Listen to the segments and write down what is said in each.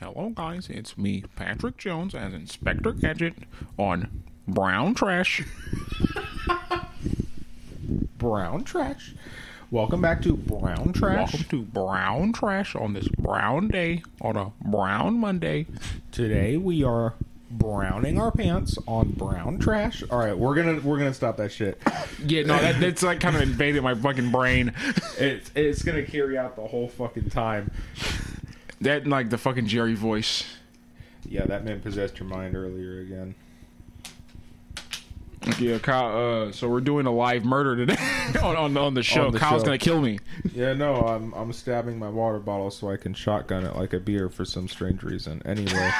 Hello, guys. It's me, Patrick Jones, as Inspector Gadget on Brown Trash. Brown Trash. Welcome back to Brown Trash. Welcome to Brown Trash on this brown day, on a brown Monday. Today we are browning our pants on Brown Trash. All right, we're gonna we're gonna stop that shit. Yeah, no, that, that's like kind of invaded my fucking brain. It's it's gonna carry out the whole fucking time. That like the fucking Jerry voice. Yeah, that man possessed your mind earlier again. Yeah, Kyle. Uh, so we're doing a live murder today on, on on the show. On the Kyle's show. gonna kill me. Yeah, no, I'm I'm stabbing my water bottle so I can shotgun it like a beer for some strange reason. Anyway,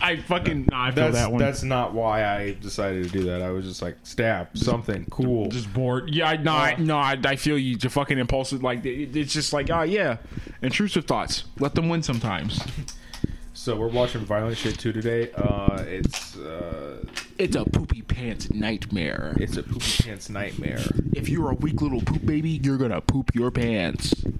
I fucking nah, I feel that's that one. that's not why I decided to do that. I was just like stab something cool. just bored. Yeah, I, no, I, no, I, I feel you. To fucking impulsive, like it, it's just like, oh yeah, intrusive thoughts. Let them win sometimes. So we're watching Violent Shit too today. Uh, it's uh, It's a poopy pants nightmare. it's a poopy pants nightmare. If you're a weak little poop baby, you're gonna poop your pants. Uh,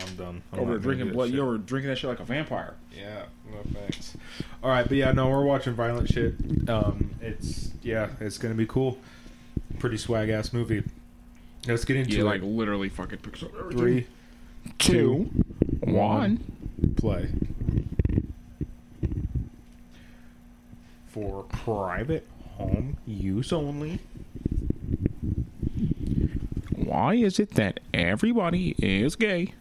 I'm done. I'm Over gonna drinking do blood, that you shit. were drinking that shit like a vampire. Yeah, no thanks. All right, but yeah, no, we're watching Violent Shit. Um, it's yeah, it's gonna be cool. Pretty swag ass movie. Let's get into Yeah, it. like literally fucking picks up everything. Three, two, one. Play. For private home use only. Why is it that everybody is gay?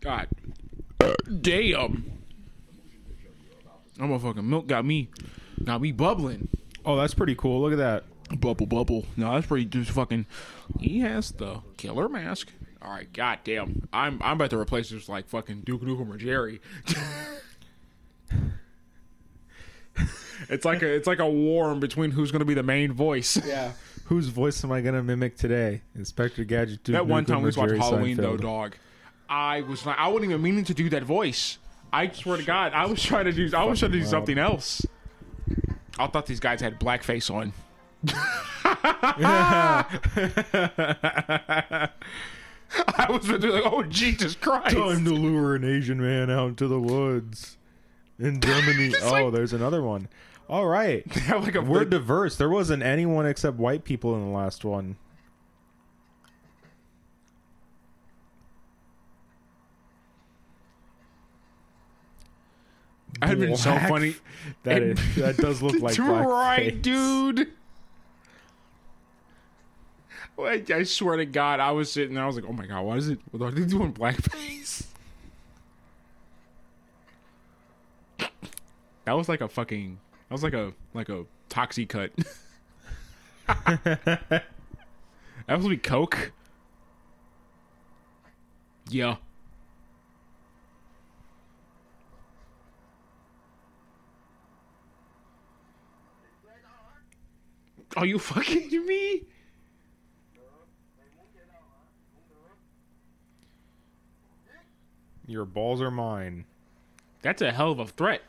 God damn. I'm a fucking milk got me got me bubbling. Oh, that's pretty cool. Look at that. Bubble bubble. No, that's pretty just fucking he has the killer mask. Alright, goddamn. I'm I'm about to replace this like fucking Duke Nukem or Jerry. it's like a it's like a war in between who's gonna be the main voice. Yeah. Whose voice am I gonna mimic today? Inspector Gadget. Duke That one Nukem, time we or watched Jerry Halloween though, dog. I was like, I wasn't even meaning to do that voice. I swear to God, I was trying to do, I was trying to do something else. I thought these guys had blackface on. I was like, oh Jesus Christ! Time to lure an Asian man out into the woods. In Germany. Oh, like- there's another one. All right. Like a We're diverse. There wasn't anyone except white people in the last one. I'd been so funny. That It- is, that does look like right, dude. I swear to God, I was sitting there. I was like, "Oh my God, what is it? Are they doing blackface?" That was like a fucking. That was like a like a toxie cut. that was be coke. Yeah. Are you fucking me? Your balls are mine. That's a hell of a threat.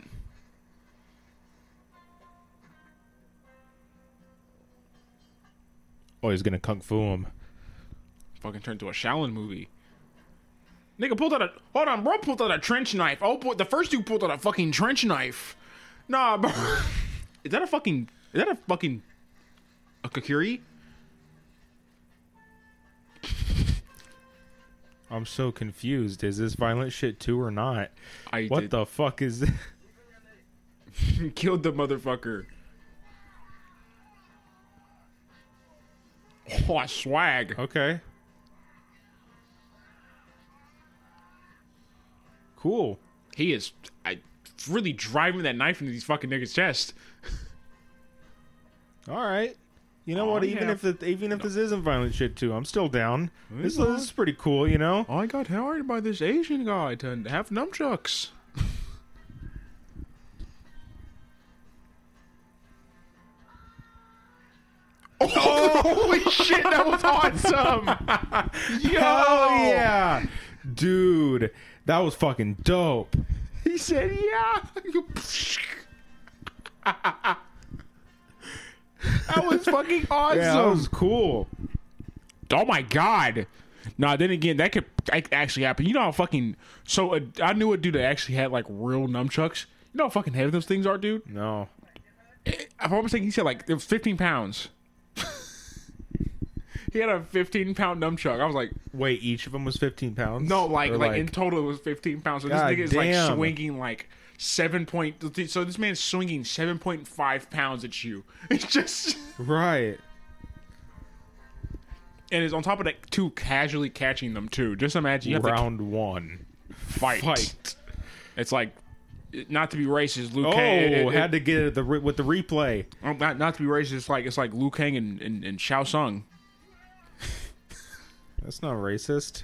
Oh, he's gonna kung fu him. Fucking turned to a Shaolin movie. Nigga pulled out a hold on, bro. Pulled out a trench knife. Oh, boy, the first dude pulled out a fucking trench knife. Nah, bro. Is that a fucking? Is that a fucking? A kakiri? I'm so confused. Is this violent shit too or not? I What did- the fuck is this? killed the motherfucker. Oh, swag. Okay. Cool. He is I really driving that knife into these fucking niggas' chest. All right. You know Oh, what? Even yeah. if it, even if this isn't violent shit too, I'm still down. This, this is pretty cool. You know. I got hired by this Asian guy to have nunchucks. oh, holy shit, that was awesome! Yo! Oh yeah, dude, that was fucking dope. He said, yeah. That was fucking awesome. Yeah, that was cool. oh my god. Nah, then again, that could actually happen. You know how fucking so uh, I knew a dude that actually had like real nunchucks. You know how fucking heavy those things are, dude. No. If I'm almost mistaken, he said like it was 15 pounds. he had a 15 pound nunchuck. I was like, Wait, each of them was 15 pounds? no, like Or, like, in total it was 15 pounds. So this God nigga is like swinging like seven point. So this man's swinging 7.5 pounds at you. It's just Right. and is on top of that too casually catching them too. Just imagine you have to Round one. fight. Fight. It's like not to be racist, Liu Oh, Kang. it- it- had to get it the with the replay. oh, not, not to be racist. It's like it's like Liu Kang and, and, and Shang Tsung. That's not racist.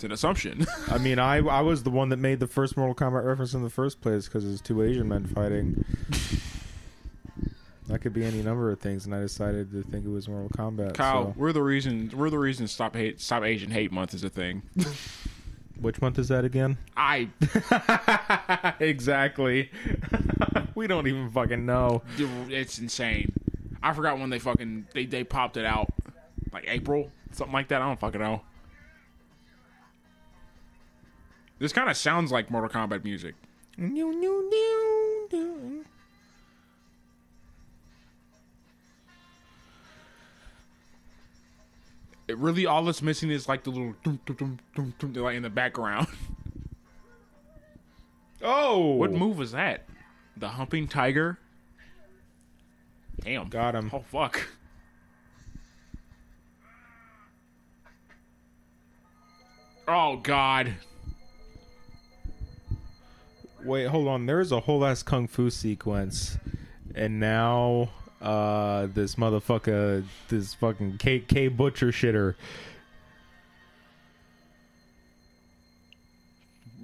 It's an assumption. I mean, I I was the one that made the first Mortal Kombat reference in the first place because it's two Asian men fighting. that could be any number of things, and I decided to think it was Mortal Kombat. Kyle, so- we're the reason. We're the reason. Stop hate. Stop Asian hate month is a thing. which month is that again? I exactly. we don't even fucking know. it's insane. I forgot when they fucking they they popped it out, like April, something like that. I don't fucking know. This kind of sounds like Mortal Kombat music. It really all that's missing is like the little dum, dum, dum, dum, dum, like in the background. Oh, What move was that? The humping tiger. Damn. Got him. Oh fuck. Oh god. Wait, hold on. There's a whole ass kung fu sequence, and now uh this motherfucker, this fucking K K butcher shitter.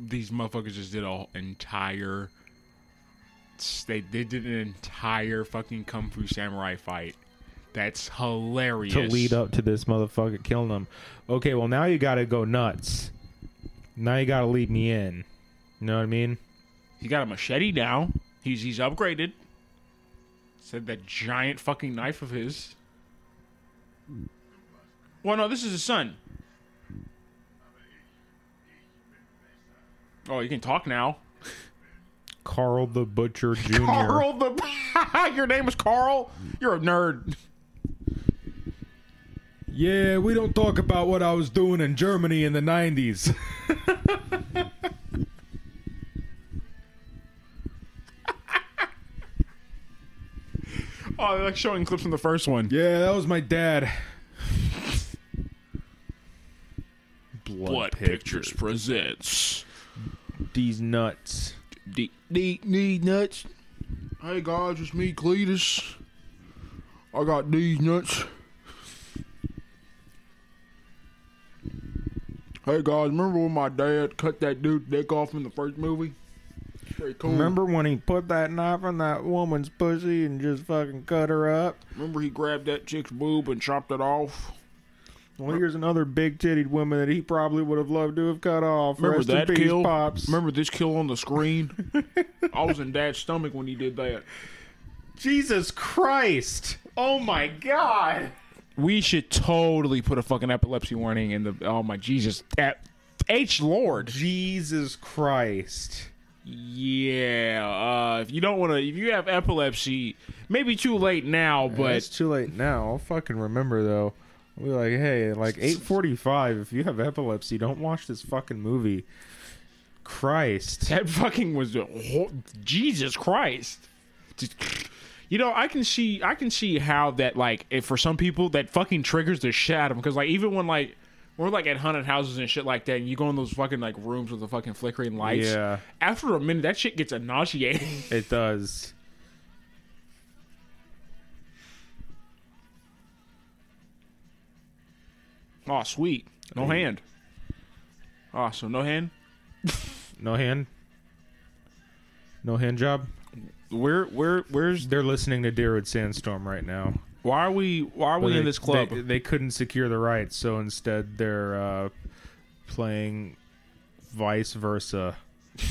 These motherfuckers just did an entire. They, they did an entire fucking kung fu samurai fight. That's hilarious. to lead up to this motherfucker killing them. Okay, well now you gotta go nuts. Now you gotta lead me in. You know what I mean? He got a machete now. He's he's upgraded. Said that giant fucking knife of his. Well, no, this is his son. Oh, you can talk now. Carl the Butcher Jr. Carl the. Your name is Carl. You're a nerd. Yeah, we don't talk about what I was doing in Germany in the nineties. Oh, they're like showing clips from the first one. yeah, that was my dad. Blood, Blood Pictures presents These nuts. D D D nuts. Hey guys, it's me, Cletus. I got these nuts. Hey guys, remember when my dad cut that dude's dick off in the first movie? Pretty cool. Remember when he put that knife in that woman's pussy and just fucking cut her up? Remember he grabbed that chick's boob and chopped it off? Well, here's another big titted woman that he probably would have loved to have cut off. Remember Rest that kill? pops. Remember this kill on the screen? I was in Dad's stomach when he did that. Jesus Christ! Oh my God! We should totally put a fucking epilepsy warning in the. Oh my Jesus, H Lord. Jesus Christ! Yeah, uh, if you don't want to, if you have epilepsy, maybe too late now, But it's too late now. I'll fucking remember though. I'll be like, hey, like eight forty-five. If you have epilepsy, don't watch this fucking movie. Christ! that fucking was Jesus Christ. Just- You know, I can see, I can see how that like, if for some people that fucking triggers the shit out of them. Because like, even when like we're like at haunted houses and shit like that, and you go in those fucking like rooms with the fucking flickering lights. Yeah. After a minute, that shit gets nauseating. It does. oh, sweet, no hand. Oh, so no hand. No hand. No hand job. Where, where, where's? They're listening to Darude Sandstorm right now. Why are we? Why are we They- in this club? They, they couldn't secure the rights, so instead they're uh, playing vice versa.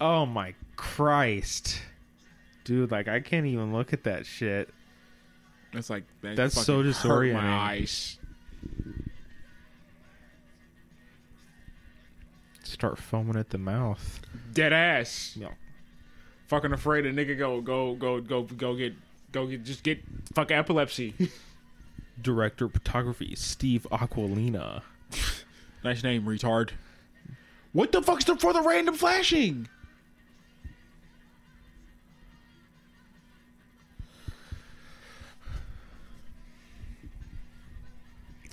oh my Christ! dude, like I can't even look at that shit. That's like that That's so fucking hurt disorienting. My eyes. Start foaming at the mouth. Dead ass. Yeah. Fucking afraid a nigga go go go go go get go get just get fuck epilepsy. Director of photography Steve Aquilina. nice name, retard. What the fuck's the for the random flashing?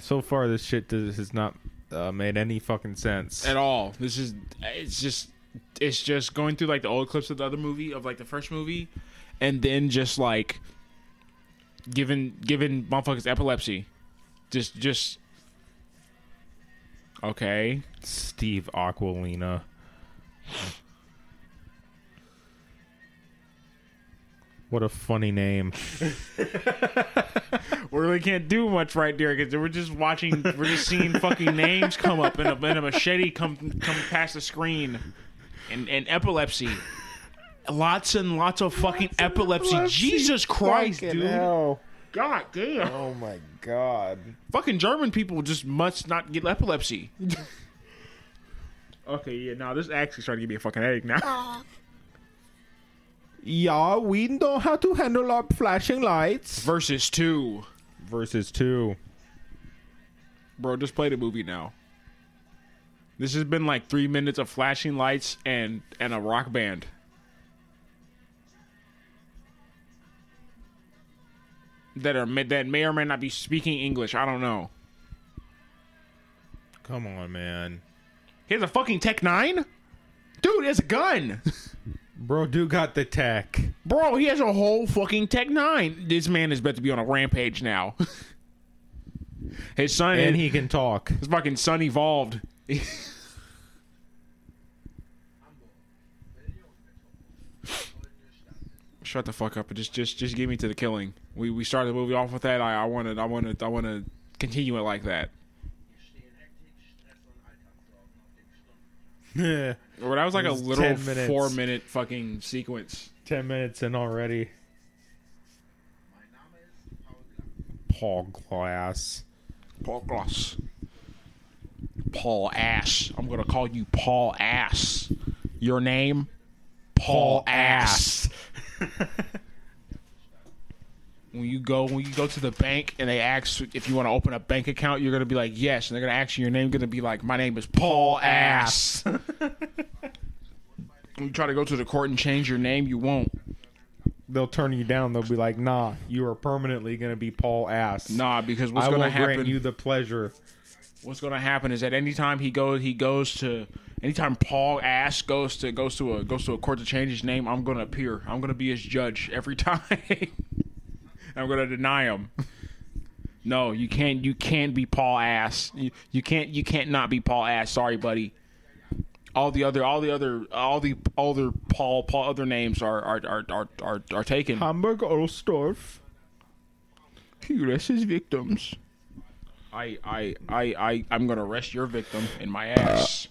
So far, this shit does, has not uh, made any fucking sense. At all. This is it's just it's just going through like the old clips of the other movie of like the first movie and then just like giving giving motherfuckers epilepsy. Just just Okay. Steve Aquilina. What a funny name. We really can't do much right there because we're just watching, we're just seeing fucking names come up and a, and a machete come come past the screen, and and epilepsy, lots and lots of fucking epilepsy. Jesus Christ, Fucking dude! hell. God damn! Oh my god. Fucking German people just must not get epilepsy. okay, yeah, now this actually starting to give me a fucking headache now. Yeah, we know how to handle our flashing lights. Versus two, Versus two. bro. Just play the movie now. This has been like three minutes of flashing lights and and a rock band. That are that may or may not be speaking English. I don't know. Come on, man. He has a fucking Tech Nine, dude. He has a gun, Bro, dude got the tech. bro. He has a whole fucking Tech Nine. This man is about to be on a rampage now. His son And he can talk. his fucking son evolved. Shut the fuck up and just just just get me to the killing. We we started the movie off with that. I I wanted I wanted I want to continue it like that. Ten Or that was like a was little 10 minutes. four minute fucking sequence. Ten minutes in already. Paul Glass. Paul Glass. Paul Ass. I'm gonna call you Paul Ass. Your name? Paul Ass. when you go when you go to the bank and they ask if you want to open a bank account, you're gonna be like yes, and they're gonna ask you your name. You're gonna be like, my name is Paul Ass. when you try to go to the court and change your name, you won't. They'll turn you down. They'll be like, "Nah, you are permanently gonna be Paul Ass." Nah, because what's I gonna happen? grant you the pleasure. what's going to happen is that anytime he goes he goes to anytime Paul Ass goes to goes to a goes to a court to change his name, I'm going to appear. I'm going to be his judge every time. I'm to deny him. No, you can't you can't be Paul Ass. You, you can't you can't not be Paul Ass. Sorry, buddy. All the other all the other all the other Paul Paul other names are are are are are, are taken. Hamburg Ohlsdorf. He arrests his victims. I I I I I'm gonna arrest your victim in my ass.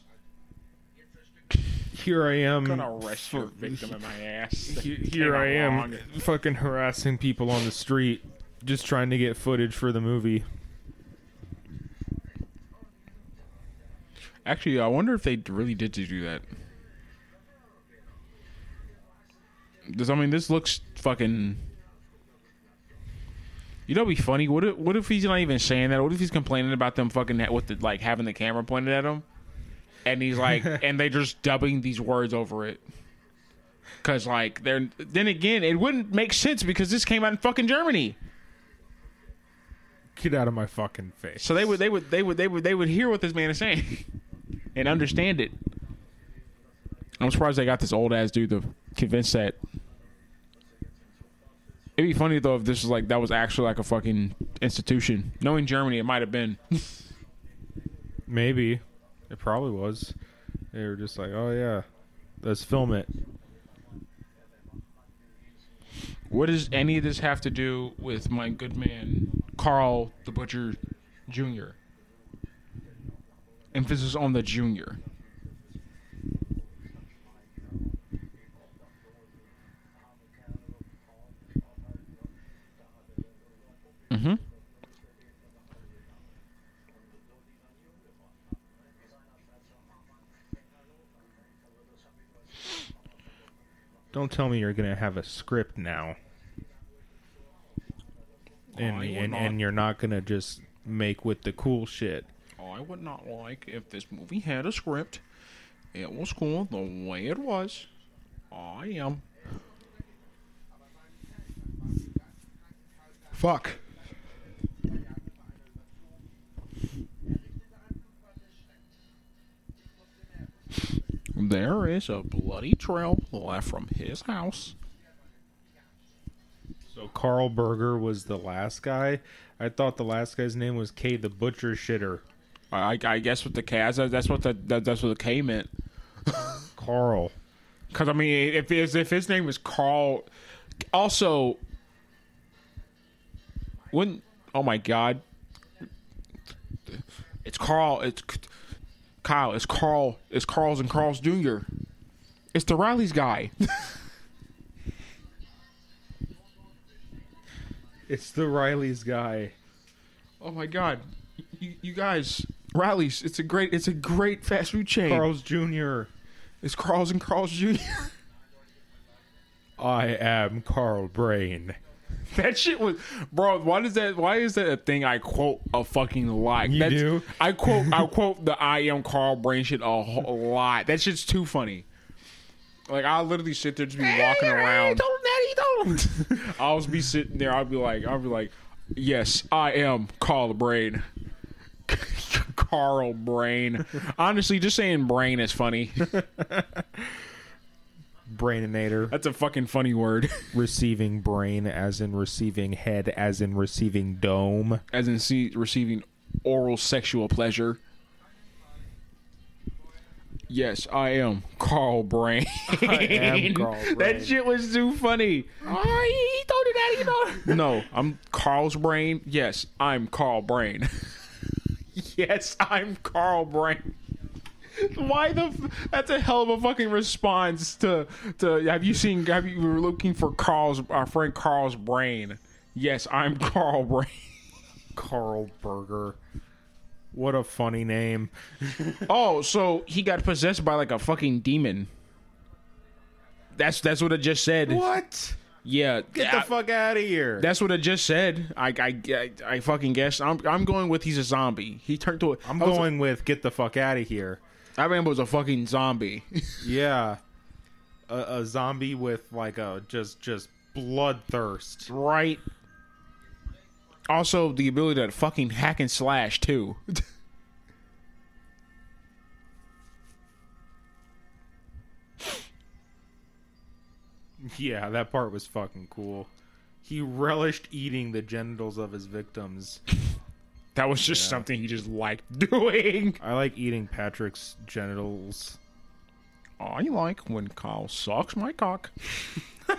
Here I am. gonna arrest your victim in my ass. He- Here I am, fucking harassing people on the street, just trying to get footage for the movie. Actually, I wonder if they really did do that. Does I mean this looks fucking. You know, be funny. What if, what if he's not even saying that? What if he's complaining about them fucking with the like having the camera pointed at him, and he's like, and they're just dubbing these words over it. Cause like they're then again, it wouldn't make sense because this came out in fucking Germany. Get out of my fucking face. So they would they would they would they would they would hear what this man is saying and understand it. I'm surprised they got this old ass dude to convince that. It'd be funny though if this was like that was actually like a fucking institution. Knowing Germany, it might have been. Maybe. It probably was. They were just like, oh yeah, let's film it. What does any of this have to do with my good man Carl the Butcher Jr.? Emphasis on the junior. Mm-hmm. Don't tell me you're gonna have a script now, oh, and I would and, not. and you're not gonna just make with the cool shit. Oh, I would not like if this movie had a script. It was cool the way it was. I am. Fuck. There is a bloody trail left from his house. So Karl Berger was the last guy. I thought the last guy's name was K the Butcher Shitter. I, I guess with the K, that's what the that, that's what the K meant. Carl. Because I mean, if his if his name is Carl, also, when oh my god, it's Carl. It's Kyle. It's Carl. It's Carl's and Carl's Jr. It's the Riley's guy. It's the Riley's guy. oh my god, you, you guys, Riley's. It's a great. It's a great fast food chain. Carl's Jr. It's Carl's and Carl's Jr. I am Karl Brain. That shit was, bro. Why does that? Why is that a thing I quote a fucking lot? You That's- do? I quote. I quote the "I am Karl Brain" shit a whole lot. That shit's too funny. Like I literally sit there just be walking around. Don't, Daddy, don't. I'll just be sitting there. I'll be like, I'll be like, yes, I am Karl Brain. Karl Brain. Honestly, just saying brain is funny. Braininator. That's a fucking funny word. receiving brain as in receiving head as in receiving dome. As in see, receiving oral sexual pleasure. Yes, I am Karl Brain. I am Karl Brain. That shit was too funny. Oh, he told it out, you know. No, I'm Karl's Brain. Yes, I'm Karl Brain. yes, I'm Karl Brain. Why the? F- that's a hell of a fucking response to to. Have you seen? Have you were looking for Carl's our friend Carl's brain? Yes, I'm Karl Brain. Karl Berger. What a funny name. Oh, so he got possessed by like a fucking demon. That's that's what it just said. What? Yeah, Get the fuck out of here. That's what it just said. I I, I, I fucking guess. I'm I'm going with he's a zombie. He turned to a. I'm I going with get the fuck out of here. That man was a fucking zombie. Yeah. A, a zombie with like a just just bloodthirst. right. Also, the ability to fucking hack and slash too. Yeah, that part was fucking cool. He relished eating the genitals of his victims. That was just something he just liked doing. I like eating Patrick's genitals. I like when Kyle sucks my cock.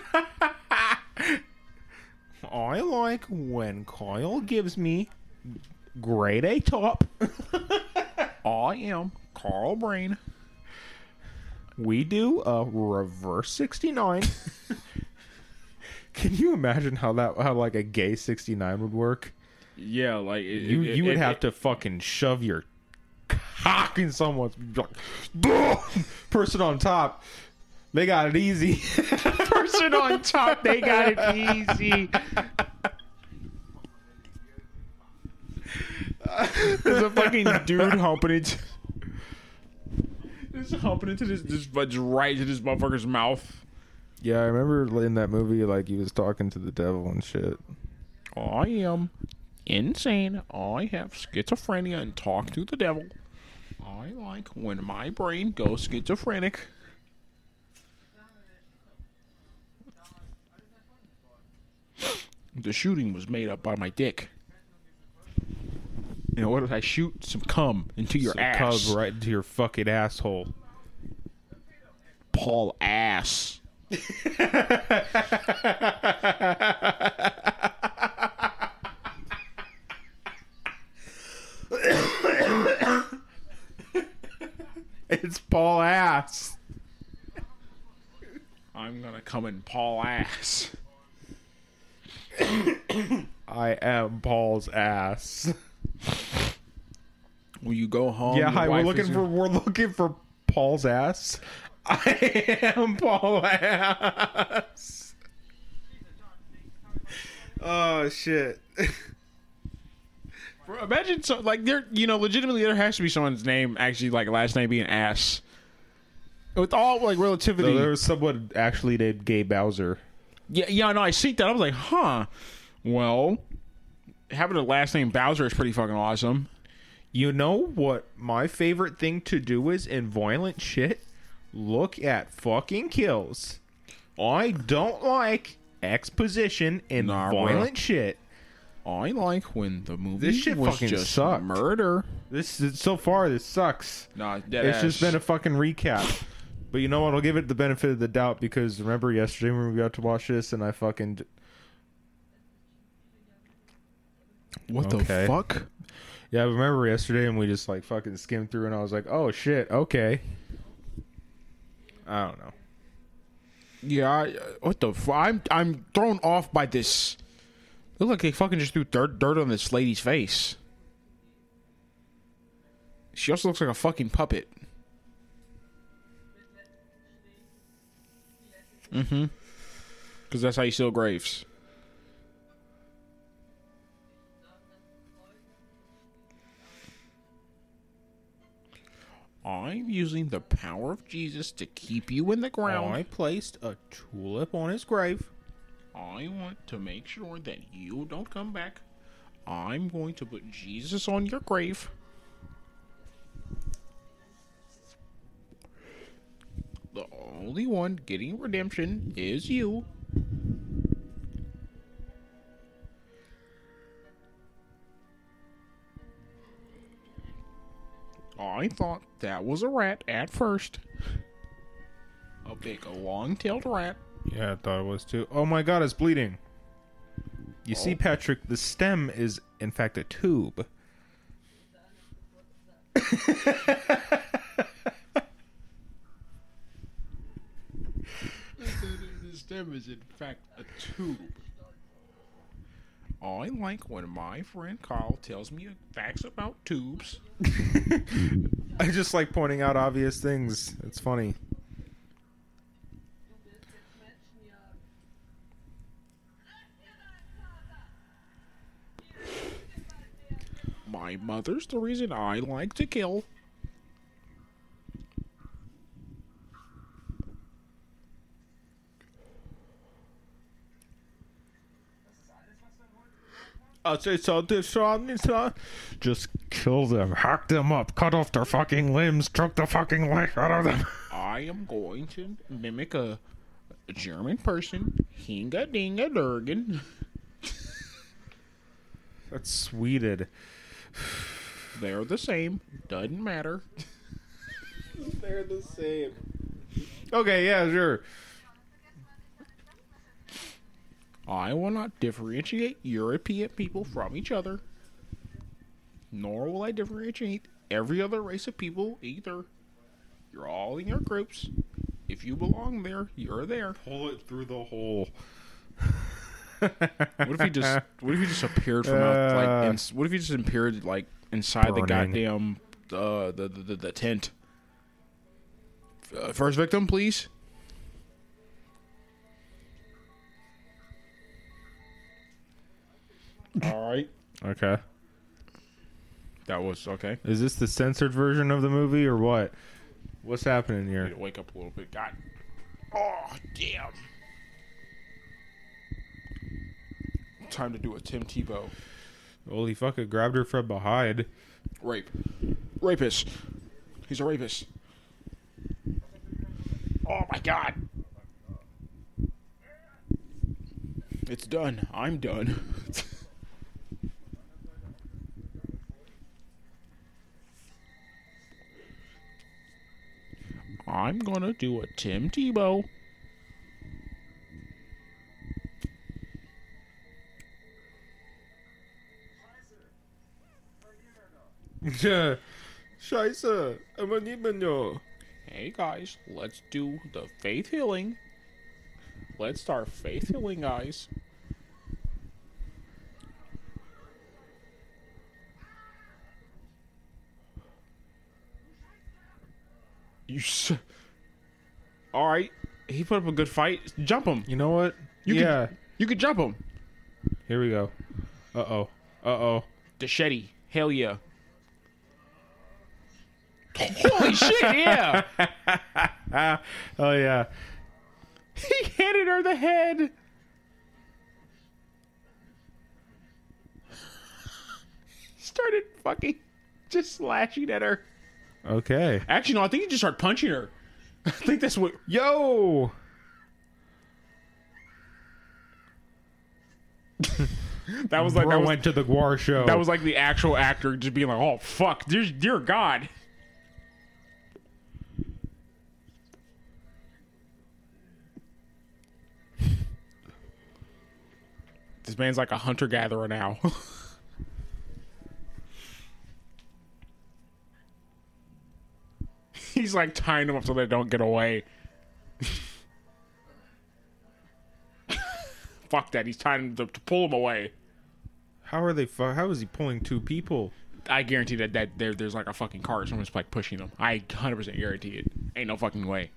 I like when Kyle gives me grade A top. I am Karl Brain. We do a reverse 69. Can you imagine how that how like a gay 69 would work? Yeah, like You you would have to fucking shove your cock in someone's like, person on top. They got it easy. person on top. They got it easy. There's a fucking dude humping it. Just humping into this, just, just right into this motherfucker's mouth. yeah, I remember in that movie like he was talking to the devil and shit. Oh, I am insane. I have schizophrenia and talk to the devil. I like when my brain goes schizophrenic. The shooting was made up by my dick. You know, what did I shoot? Some cum into your So ass. Cub right into your fucking asshole. Paul ass. It's Paul ass. I'm gonna come in Paul ass. I am Paul's ass. Will you go home, yeah, hi. We're looking for we're looking for Paul's ass. I am Paul ass. Oh shit. Bro, Imagine so like there, you know, legitimately there has to be someone's name actually like last name being ass. With all like relativity, there was someone actually named Gay Bowser. yeah, yeah. No, I see that. I was like, huh. Well, having a last name Bowser is pretty fucking awesome. You know what my favorite thing to do is in violent shit? Look at fucking kills. I don't like exposition in Nah, bro. violent shit. I like when the movie This shit was fucking just sucked. murder. This is so far this sucks. Nah, dead It's ass. just been a fucking recap. But you know what? I'll give it the benefit of the doubt because remember yesterday when we got to watch this and I fucking what Okay. the fuck? yeah, I remember yesterday and we just like fucking skimmed through and I was like, oh shit, okay. I don't know. Yeah, I, uh, what the? F- I'm I'm thrown off by this. Look like they fucking just threw dirt dirt on this lady's face. She also looks like a fucking puppet. Mm-hmm. Because that's how you seal graves. I'm using the power of Jesus to keep you in the ground. I placed a tulip on his grave. I want to make sure that you don't come back. I'm going to put Jesus on your grave. The only one getting redemption is you. I thought that was a rat at first. A big long tailed rat. Yeah, I thought it was too. Oh my god, it's bleeding. You see, oh. Patrick, the stem is in fact a tube. The stem is in fact a tube. I like when my friend Carl tells me facts about tubes. I just like pointing out obvious things. It's funny. My mother's the reason I like to kill. I'll say something, Sean. Just kill them, hack them up, cut off their fucking limbs, choke the fucking life out of them. I am going to mimic a, a German person. Hinga dinga durgan. That's sweeted. They're the same. Doesn't matter. They're the same. Okay, yeah, sure. I will not differentiate European people from each other. Nor will I differentiate every other race of people either. You're all in your groups. If you belong there, you're there. Pull it through the hole. What if he just what if he just appeared from out, like Uh. in, what if he just appeared like inside the goddamn uh the the, the, the tent? Uh, first victim, please. All right. Okay. That was okay. Is this the censored version of the movie or what? What's happening Need here? to wake up a little bit. God. Oh damn. Time to do a Tim Tebow Holy fuck, it grabbed her from behind. rape. Rapist. He's a rapist. Oh my god. It's done. I'm done. I'm gonna do a Tim Tebow. Yeah. Scheiße, aber niemandjo. Hey guys, let's do the faith healing. Let's start faith healing, guys. You All right, he put up a good fight. Jump him. You know what? You yeah. Could, you could jump him. Here we go. Uh oh. Uh oh. Deschetti. Hell yeah. Holy shit, yeah. Oh yeah. he handed her the head. Started fucking just slashing at her. Okay. Actually, no, I think he just started punching her. I think that's what. Yo. That was like Bro that was, went to the GWAR show. that was like the actual actor just being like, "Oh fuck, dear, dear God." This man's like a hunter gatherer now. He's like tying them up so they don't get away. Fuck that. He's tying them to, to pull them away. How are they? Fu- how is he pulling two people? I guarantee that, that there, there's like a fucking car. Someone's like pushing them. I 100% guarantee it. Ain't no fucking way.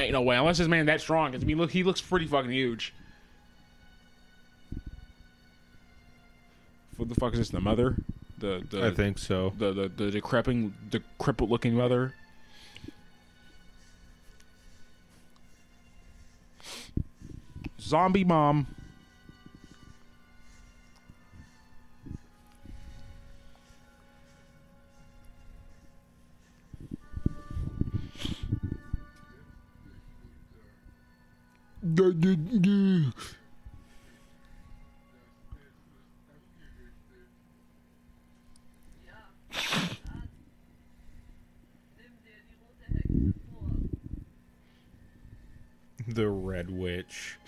Ain't no way. Unless this man that strong. 'Cause, I mean, look, he looks pretty fucking huge. What the fuck is this? The mother? The the I think so. the the, the decrepit decrepit looking mother. Zombie mom. The Red Witch.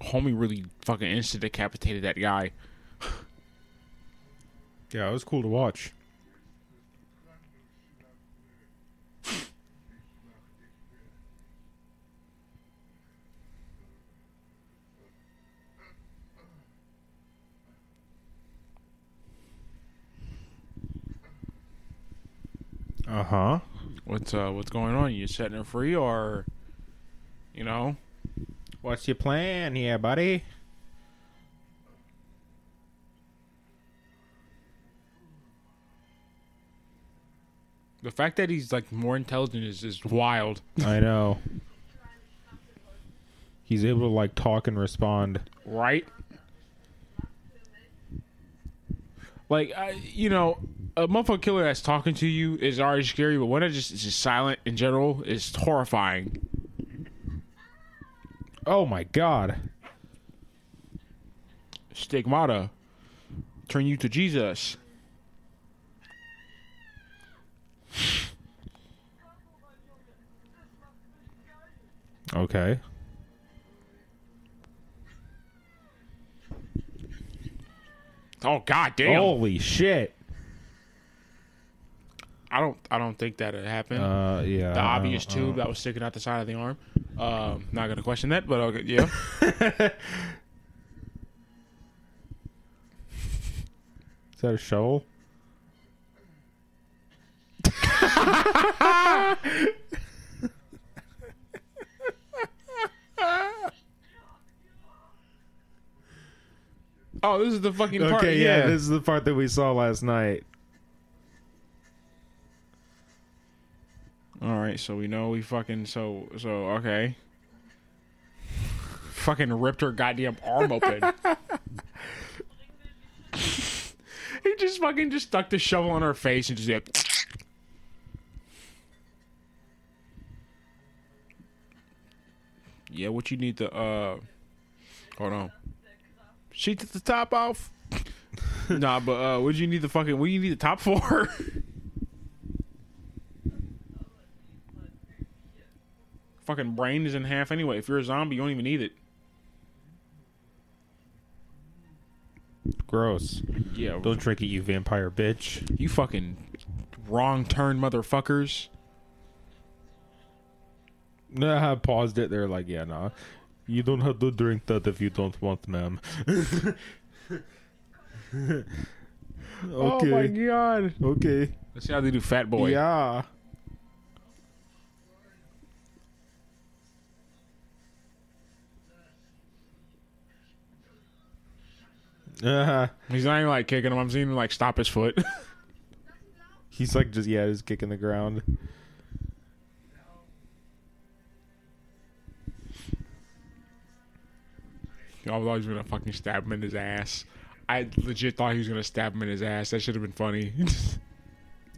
Homie really fucking instant decapitated that guy. Yeah, it was cool to watch. Uh huh. What's uh what's going on? You setting her free or you know? What's your plan here, buddy? The fact that he's like more intelligent is is wild. I know. He's able to like talk and respond. right? Like, I, you know, a motherfucker killer that's talking to you is already scary, but when it just is just silent in general is horrifying. Oh my god. Stigmata, turn you to Jesus. Okay. Oh god damn! Holy shit. I don't, I don't think that it happened. Uh yeah. the obvious uh, tube that was sticking out the side of the arm. Um, not gonna question that, but okay, yeah. Is that a shovel? oh, this is the fucking part. Okay, yeah, this is the part that we saw last night. All right, so we know we fucking so so okay. fucking ripped her goddamn arm open. he just fucking just stuck the shovel on her face and just did. Yeah, what you need to uh hold on. She took the top off. nah, but uh what do you need the fucking what do you need the top for? fucking brain is in half anyway. If you're a zombie, you don't even need it. Gross. Yeah, Don't drink it, you vampire bitch. you fucking wrong turn motherfuckers. Nah, I paused it. They're like, yeah, nah. You don't have to drink that if you don't want, ma'am. Oh my Okay. god. Okay. Let's see how they do Fat Boy. Yeah. Uh-huh. He's not even like kicking him. I'm seeing him like stop his foot. he's like just yeah, just kicking the ground. I thought he was gonna fucking stab him in his ass. I legit thought he was gonna stab him in his ass. That should have been funny.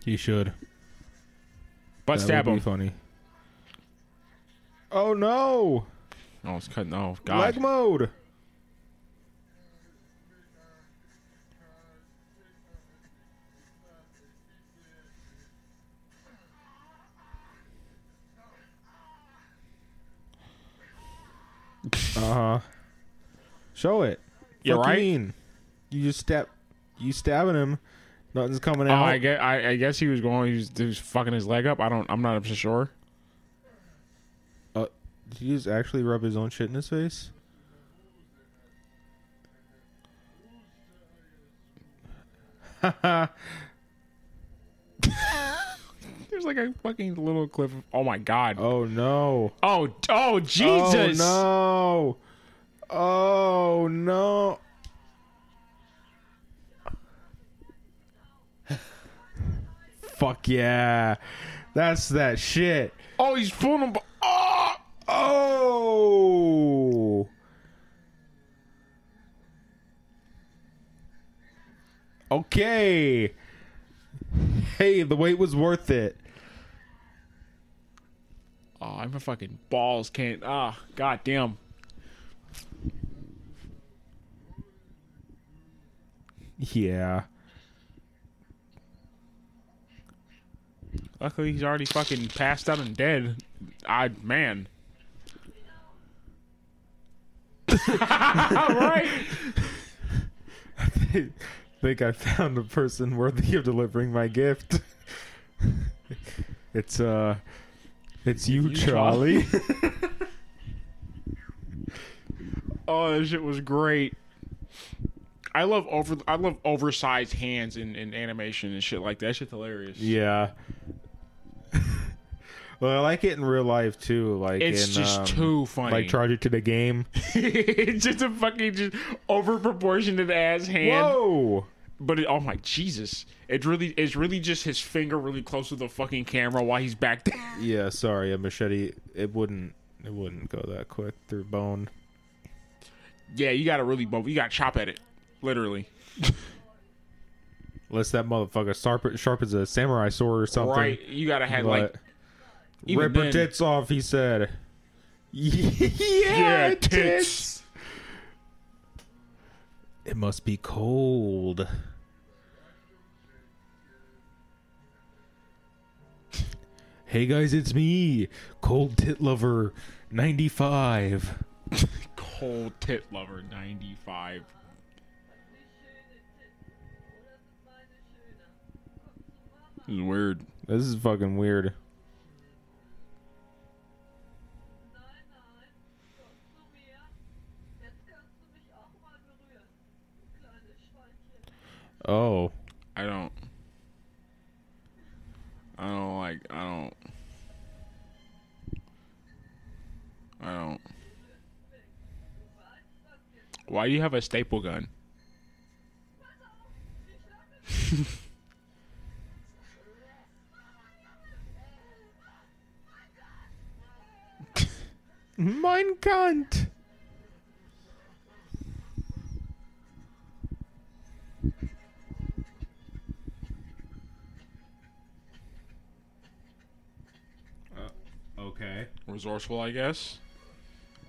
He should. but That stab would him. funny. Oh no! Oh, it's cutting. Oh god. Leg mode. Uh huh. Show it. You're Fuck you right. mean? You just stab. You stabbing him. Nothing's coming Oh, out. I guess, I, I guess he was going. He was, he was fucking his leg up. I don't. I'm not sure. Uh, did he just actually rub his own shit in his face? There's like a fucking little cliff. Of, oh my god. oh no. Oh, oh Jesus. Oh no. Oh no. Fuck yeah. That's that shit. Oh, he's pulling him. Oh. Oh. Okay. Hey, the wait was worth it. Oh, I'm a fucking balls can't. Ah, god damn. Yeah. Luckily, he's already fucking passed out and dead. I man. right. I think I found a person worthy of delivering my gift. it's uh it's you, You, Charlie. Oh, that shit was great. I love over. I love oversized hands in, in animation and shit like that. That shit's hilarious. yeah. well, I like it in real life too. Like It's in, just um, too funny. like charge it to the game. it's just a fucking just over proportionate ass hand. Whoa! But it, oh my Jesus! It really it's really just his finger really close to the fucking camera while he's back there. Yeah, sorry, a machete. It wouldn't. It wouldn't go that quick through bone. yeah, you gotta really bump. You gotta chop at it, literally. Unless that motherfucker sharp, sharp as a samurai sword or something. Right, you gotta have like. Rip her tits off, he said. yeah, yeah tits. tits. It must be cold. Hey guys, it's me, Cold Tit Lover 95. Cold Tit Lover 95. This is weird. This is fucking weird. Nein, nein, komm zu mir. Jetzt kannst du mich auch mal berühren, du kleines Schweinchen. Oh. I don't. I don't like. I don't. I don't. Why do you have a staple gun? Mein Kant. okay. Resourceful, I guess.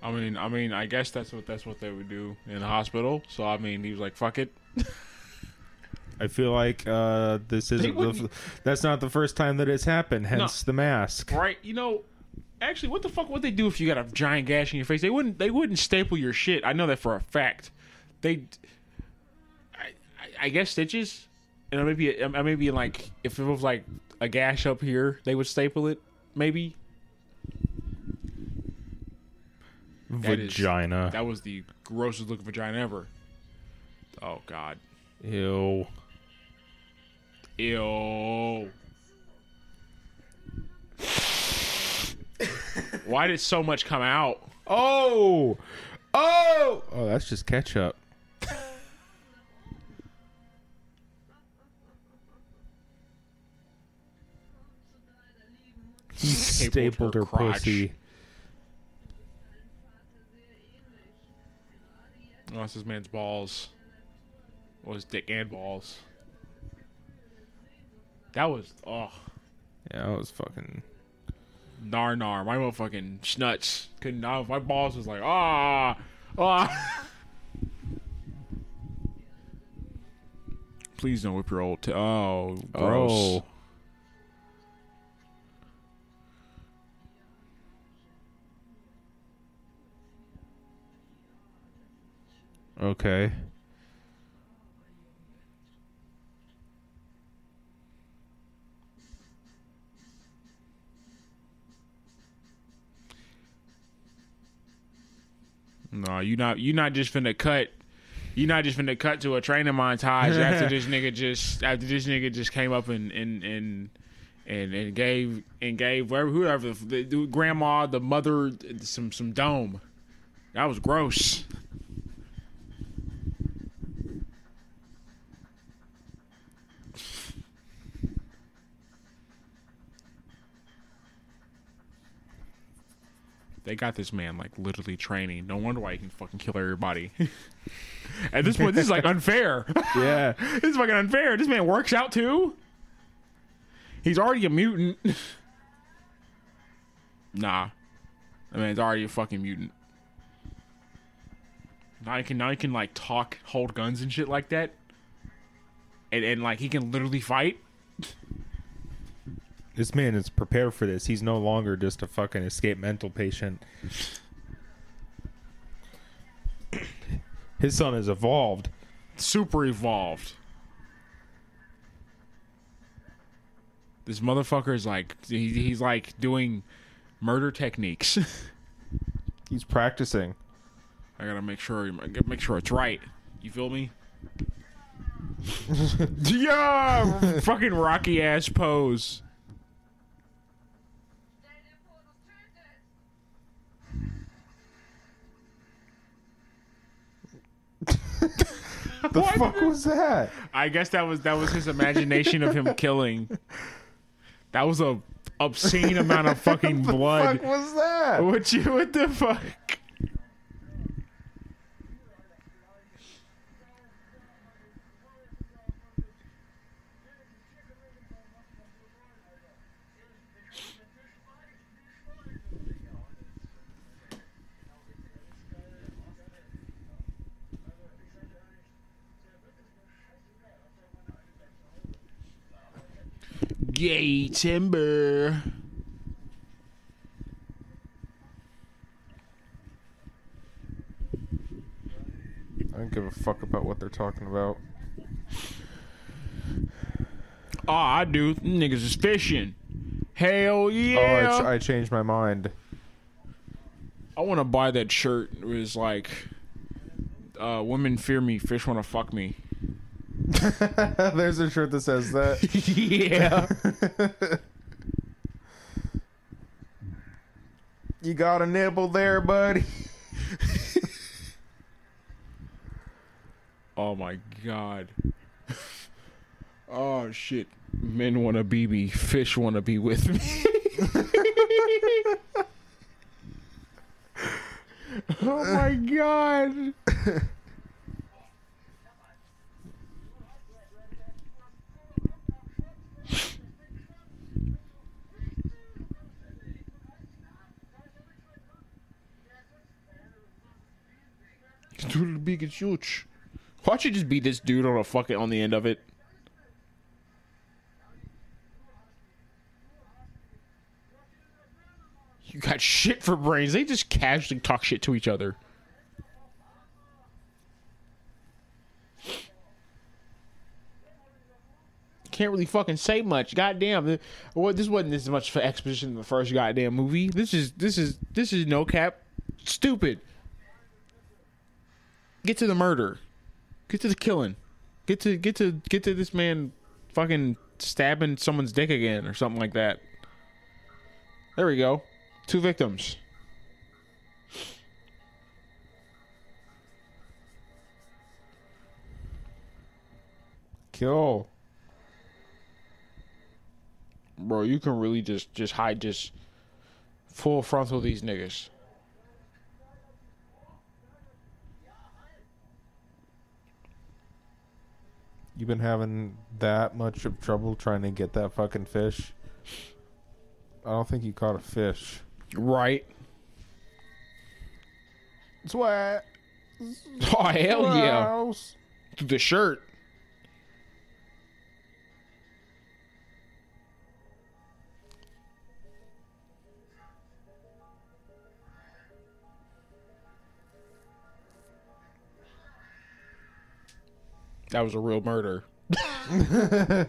I mean, I mean, I guess that's what that's what they would do in the hospital. So I mean, he was like, "Fuck it." I feel like uh, this isn't the, f- that's not the first time that it's happened. Hence the mask. Right? You know, actually, what the fuck would they do if you got a giant gash in your face? They wouldn't. They wouldn't staple your shit. I know that for a fact. They, I, I, I guess stitches, and maybe, uh, maybe like if it was like a gash up here, they would staple it. Maybe That is- Vagina. that was the grossest looking vagina ever. Oh God. Ew. Ew. Why did so much come out? Oh, oh, oh! That's just ketchup. zu deiner lieben Mutter, He Stapled stapled her her pussy. deinem Vater sehr ähnlich. Gerade jetzt Oh, that's this man's balls. Well, his dick and balls. That was oh Yeah, that was fucking. Nar nar. My motherfucking schnuts couldn't. My balls was like ah ah. Please don't whip your old. T- oh, gross. Oh. Okay. No, you not you not just finna cut. You not just finna cut to a training montage after this nigga just after this nigga just came up and and and and, and gave and gave whoever whoever the, the grandma the mother some some dome. That was gross. They got this man like literally training. No wonder why he can fucking kill everybody. At this point, this is like unfair. Yeah. this is fucking unfair. This man works out too. He's already a mutant. nah, I mean, he's already a fucking mutant. Now he can now he can like talk, hold guns and shit like that, and and like he can literally fight. This man is prepared for this. He's no longer just a fucking escape mental patient. His son has evolved. super evolved. This motherfucker is like he, he's like doing murder techniques. He's practicing. I gotta make sure I gotta make sure it's right. You feel me? yeah, fucking rocky ass pose. The fuck was that? I guess that was that was his imagination of him killing. That was a obscene amount of fucking blood. Fuck was that? What you? What the fuck? Gay timber. I don't give a fuck about what they're talking about. Oh, I do. Them Niggas is fishing. Hell Oh, yeah. I, ch- I changed my mind. I want to buy that shirt. It was like, uh, women fear me, fish want to fuck me. There's a shirt that says that. yeah. you got a nibble there, buddy. oh my god. oh shit. Men want to be me, fish want to be with me. oh my god. Dude, big and huge. Why don't you just beat this dude on a fucking on the end of it? You got shit for brains. They just casually talk shit to each other. Can't really fucking say much. Goddamn. Well, this wasn't this much for exposition in the first goddamn movie. This is this is this is no cap. Stupid. Get to the murder. Get to the killing. Get to get to get to this man fucking stabbing someone's dick again or something like that. There we go. Two victims. Kill. Bro, you can really just just hide just full frontal these niggas. You've been having that much of trouble trying to get that fucking fish. I don't think you caught a fish. Right. Sweat. Oh hell yeah. The shirt. That was a real murder.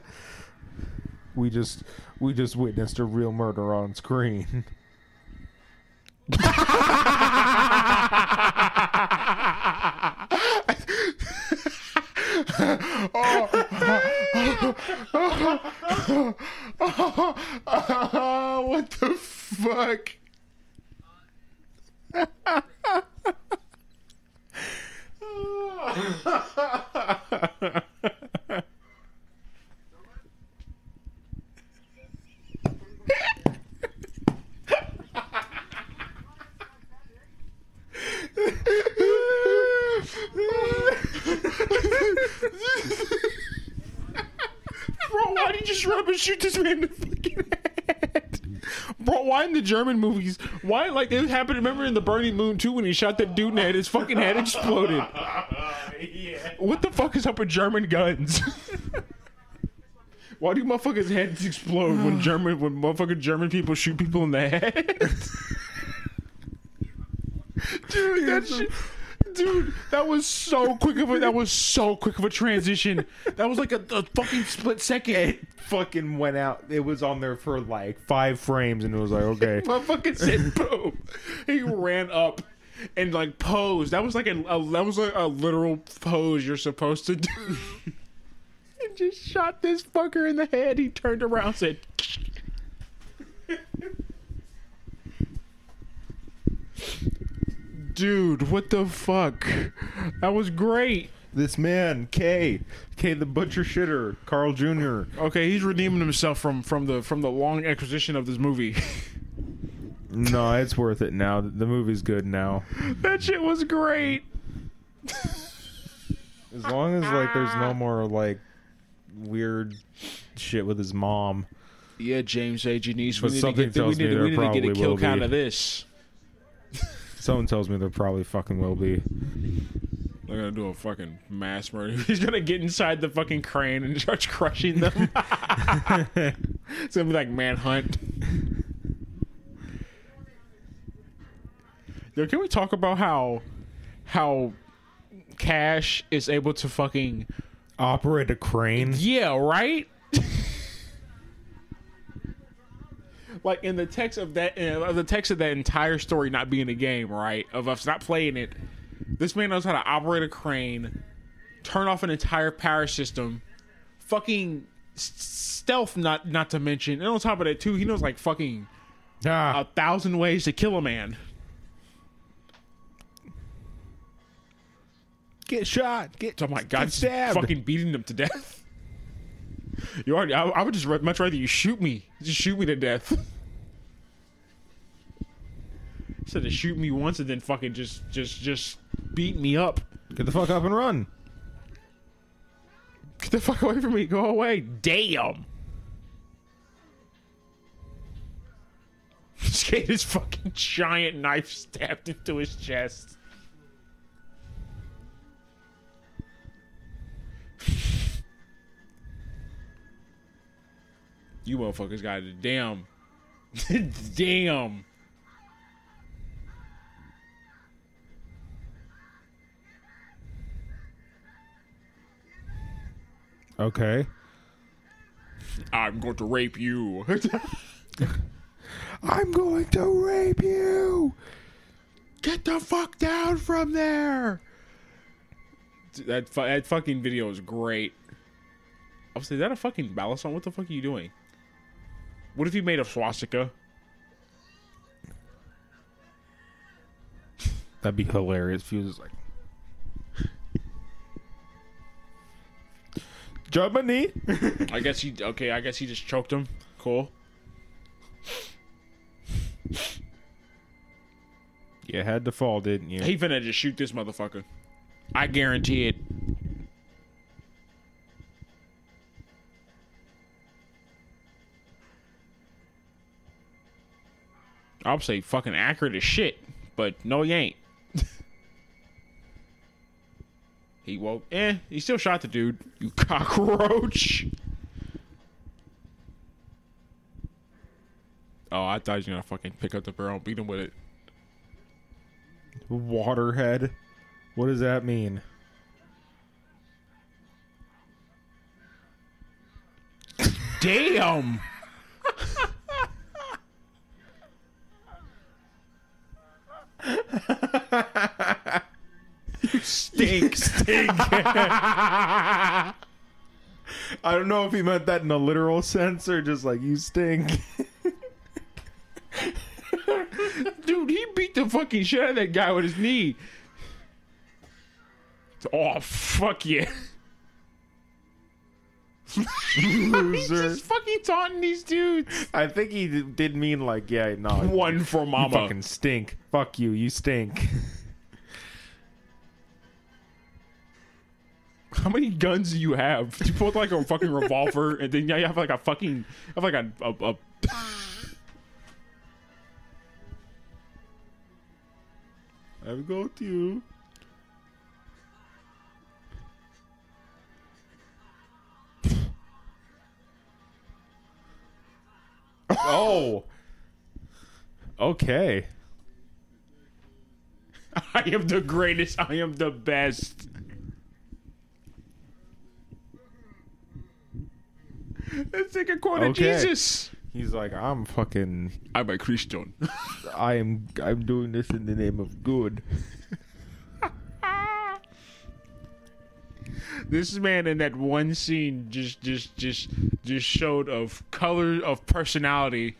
We just we just witnessed a real murder on screen. what the fuck? Bro, why did you just up and shoot this man in the fucking head? Bro, why in the German movies? Why, like, it happened, remember in the Burning Moon too when he shot that dude in the head, his fucking head exploded. What the fuck is up with German guns? Why do motherfuckers' heads explode when German, when motherfucking German people shoot people in the head? Dude, that shit. Dude, that was so quick of a that was so quick of a transition. That was like a, a fucking split second. It fucking went out. It was on there for like five frames, and it was like, okay. Motherfucker said boom. He ran up and like pose. That was like a, a that was like a literal pose you're supposed to do. and just shot this fucker in the head. He turned around, said. Dude, what the fuck? That was great. This man, K, K the butcher shitter, Carl Jr. Okay, he's redeeming himself from from the from the long acquisition of this movie. No, it's worth it now. The movie's good now. that shit was great. As long as like there's no more like weird shit with his mom. Yeah, James A. Janice, But we need to something get, we tells need, me to, there we need to get a probably kill will count be. of this. Someone tells me there probably fucking will be. They're gonna do a fucking mass murder. He's gonna get inside the fucking crane and start crushing them. it's gonna be like manhunt. Yo, can we talk about how how Cash is able to fucking Operate a crane. yeah, right? like in the text of that, uh, the text of that entire story not being a game, right? Of us not playing it, this man knows how to operate a crane, turn off an entire power system, fucking stealth. Not not to mention, and on top of that too, he knows like fucking Ah, a thousand ways to kill a man. Get shot. Get. Oh my god, Get stabbed. fucking beating them to death. You already, I, I would just much rather you shoot me. Just shoot me to death. Instead of shoot me once and then fucking just, just, just beat me up. Get the fuck up and run. Get the fuck away from me. Go away. Damn. Just get his fucking giant knife stabbed into his chest. You motherfuckers got it. Damn. Damn. Okay. I'm going to rape you. I'm going to rape you. Get the fuck down from there. That fu- that fucking video is great. I was like, is that a fucking ballast song? What the fuck are you doing? What if you made a swastika? That'd be hilarious if he was like Germany. I guess he okay. I guess he just choked him. Cool. You had to fall, didn't you? He finna just shoot this motherfucker. I guarantee it. I'll say fucking accurate as shit, but no, he ain't. he woke. Eh, he still shot the dude. You cockroach. Oh, I thought he was gonna fucking pick up the barrel and beat him with it. Waterhead. What does that mean? Damn. you Stink, stink. I don't know if he meant that in a literal sense or just like you stink. Dude, he beat the fucking shit out of that guy with his knee. Oh, fuck yeah. He's just fucking taunting these dudes. I think he d- did mean like, yeah, no. One for mama. You fucking stink. Fuck you. You stink. How many guns do you have? You pull like a fucking revolver, and then yeah, you have like a fucking, have like a, a, a I go to you. Oh. Okay. I am the greatest. I am the best. Let's take a quote of Okay. Jesus. He's like, I'm fucking I'm a Christian. I am I'm doing this in the name of good. this man in that one scene just just just just showed of color of personality.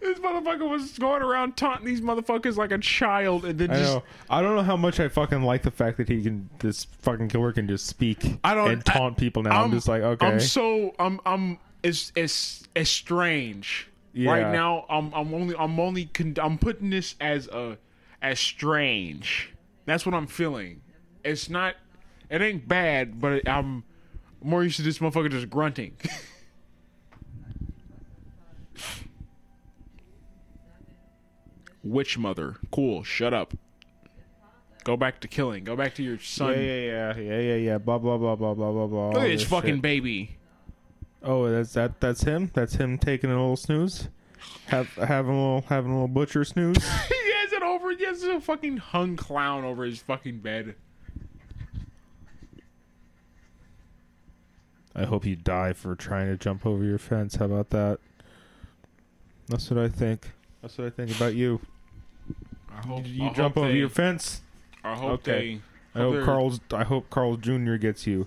this motherfucker was going around taunting these motherfuckers like a child, and then I just know. I don't know how much I fucking like the fact that he can this fucking killer can just speak I don't- and taunt people now. I'm, just like, okay. I'm so I'm I'm it's it's it's strange. Right now, I'm I'm only I'm only con- I'm putting this as a as strange. That's what I'm feeling. It's not. It ain't bad, but I'm more used to this motherfucker just grunting. Witch mother, cool. Shut up. Go back to killing. Go back to your son. yeah, yeah, yeah, yeah, yeah, yeah. Blah blah blah blah blah blah blah. Look at this fucking shit. baby. Oh, that's that. That's him. That's him taking a little snooze. Have having a little having a little butcher snooze. he has it over. He has a fucking hung clown over his fucking bed. I hope you die for trying to jump over your fence. How about that? That's what I think. That's what I think about you. I hope You jump over your fence. I hope Okay. I Hope hope Carl's. I hope Carl Jr. gets you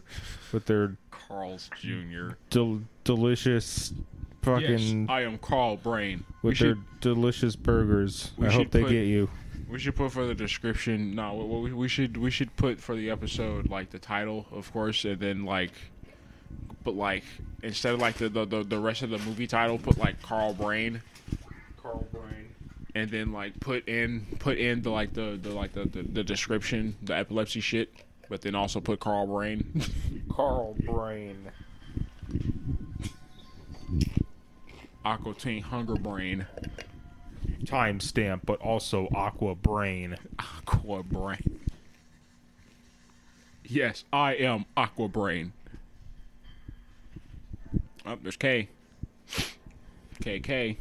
with their they Carl's Jr. del- delicious fucking Yes, I am Karl Brain. We with their should delicious burgers. we I hope should they put- get you. we should put for the description. No, we, we should we should put for the episode like the title, of course, and then like, but like instead of like the the, the, the rest of the movie title, put like Karl Brain. Karl Brain. And then like put in put in the like the, the like the, the, the description, the epilepsy shit, but then also put Karl Brain. Karl Brain. Aqua Teen Hunger Brain. Timestamp, but also Aqua Brain. Aqua Brain. Yes, I am Aqua Brain. Oh, there's K. KK.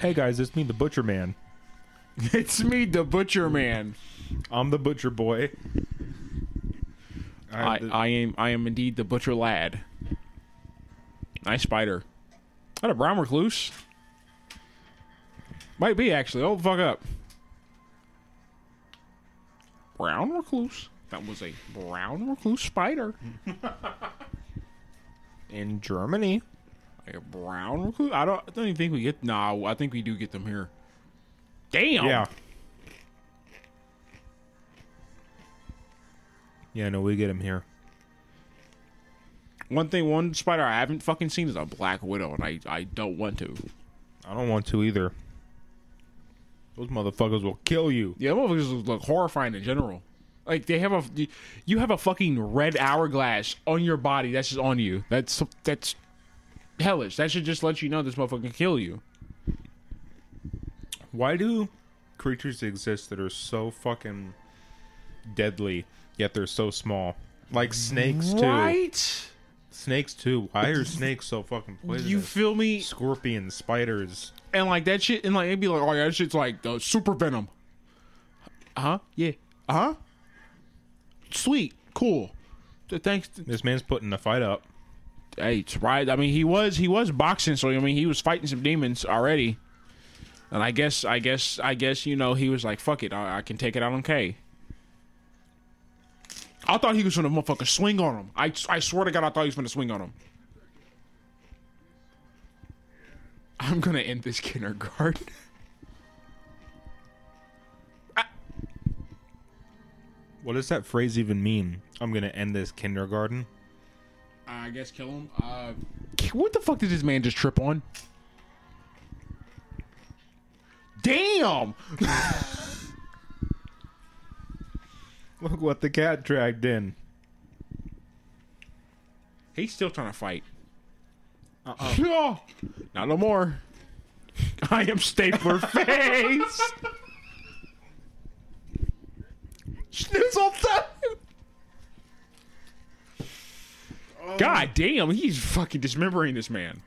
Hey guys, it's me, the Butcher Man. It's me, the Butcher Man. I'm the Butcher Boy. I, the- I am I am indeed the Butcher Lad. Nice spider. That a brown recluse? Might be actually. Oh fuck up. brown recluse. That was a brown recluse spider. In Germany. A brown recluse. I don't. I don't even think we get. Nah, I think we do get them here. Damn. Yeah. Yeah, no, we get him here. One thing, one spider I haven't fucking seen is a black widow, and I I don't want to. I don't want to either. Those motherfuckers will kill you. Yeah, motherfuckers look horrifying in general. Like they have a, you have a fucking red hourglass on your body. That's just on you. That's that's hellish. That should just let you know this motherfucker can kill you. Why do creatures exist that are so fucking deadly, yet they're so small? Like snakes too. Right? Snakes too. Why are snakes so fucking poisonous? You feel me? Scorpions, spiders. And like that shit, and like it'd be like, oh yeah, that shit's like the super venom. Huh? Yeah. Uh huh. Sweet. Cool. Th- Thanks. To, This man's putting the fight up. hey, it's right. I mean, he was he was boxing, so I mean, he was fighting some demons already. And I guess, I guess, I guess, you know, he was like, "Fuck it, I, I can take it out on K." I thought he was gonna motherfucker swing on him. I, I swear to God, I thought he was gonna swing on him. I'm gonna end this kindergarten. What does that phrase even mean? I'm gonna end this kindergarten. I guess kill him. Uh, what the fuck did this man just trip on? Damn! Look what the cat dragged in. He's still trying to fight. Uh-uh. Not no more. I am stapler face. Schnitzel time. Oh. God damn, he's fucking dismembering this man.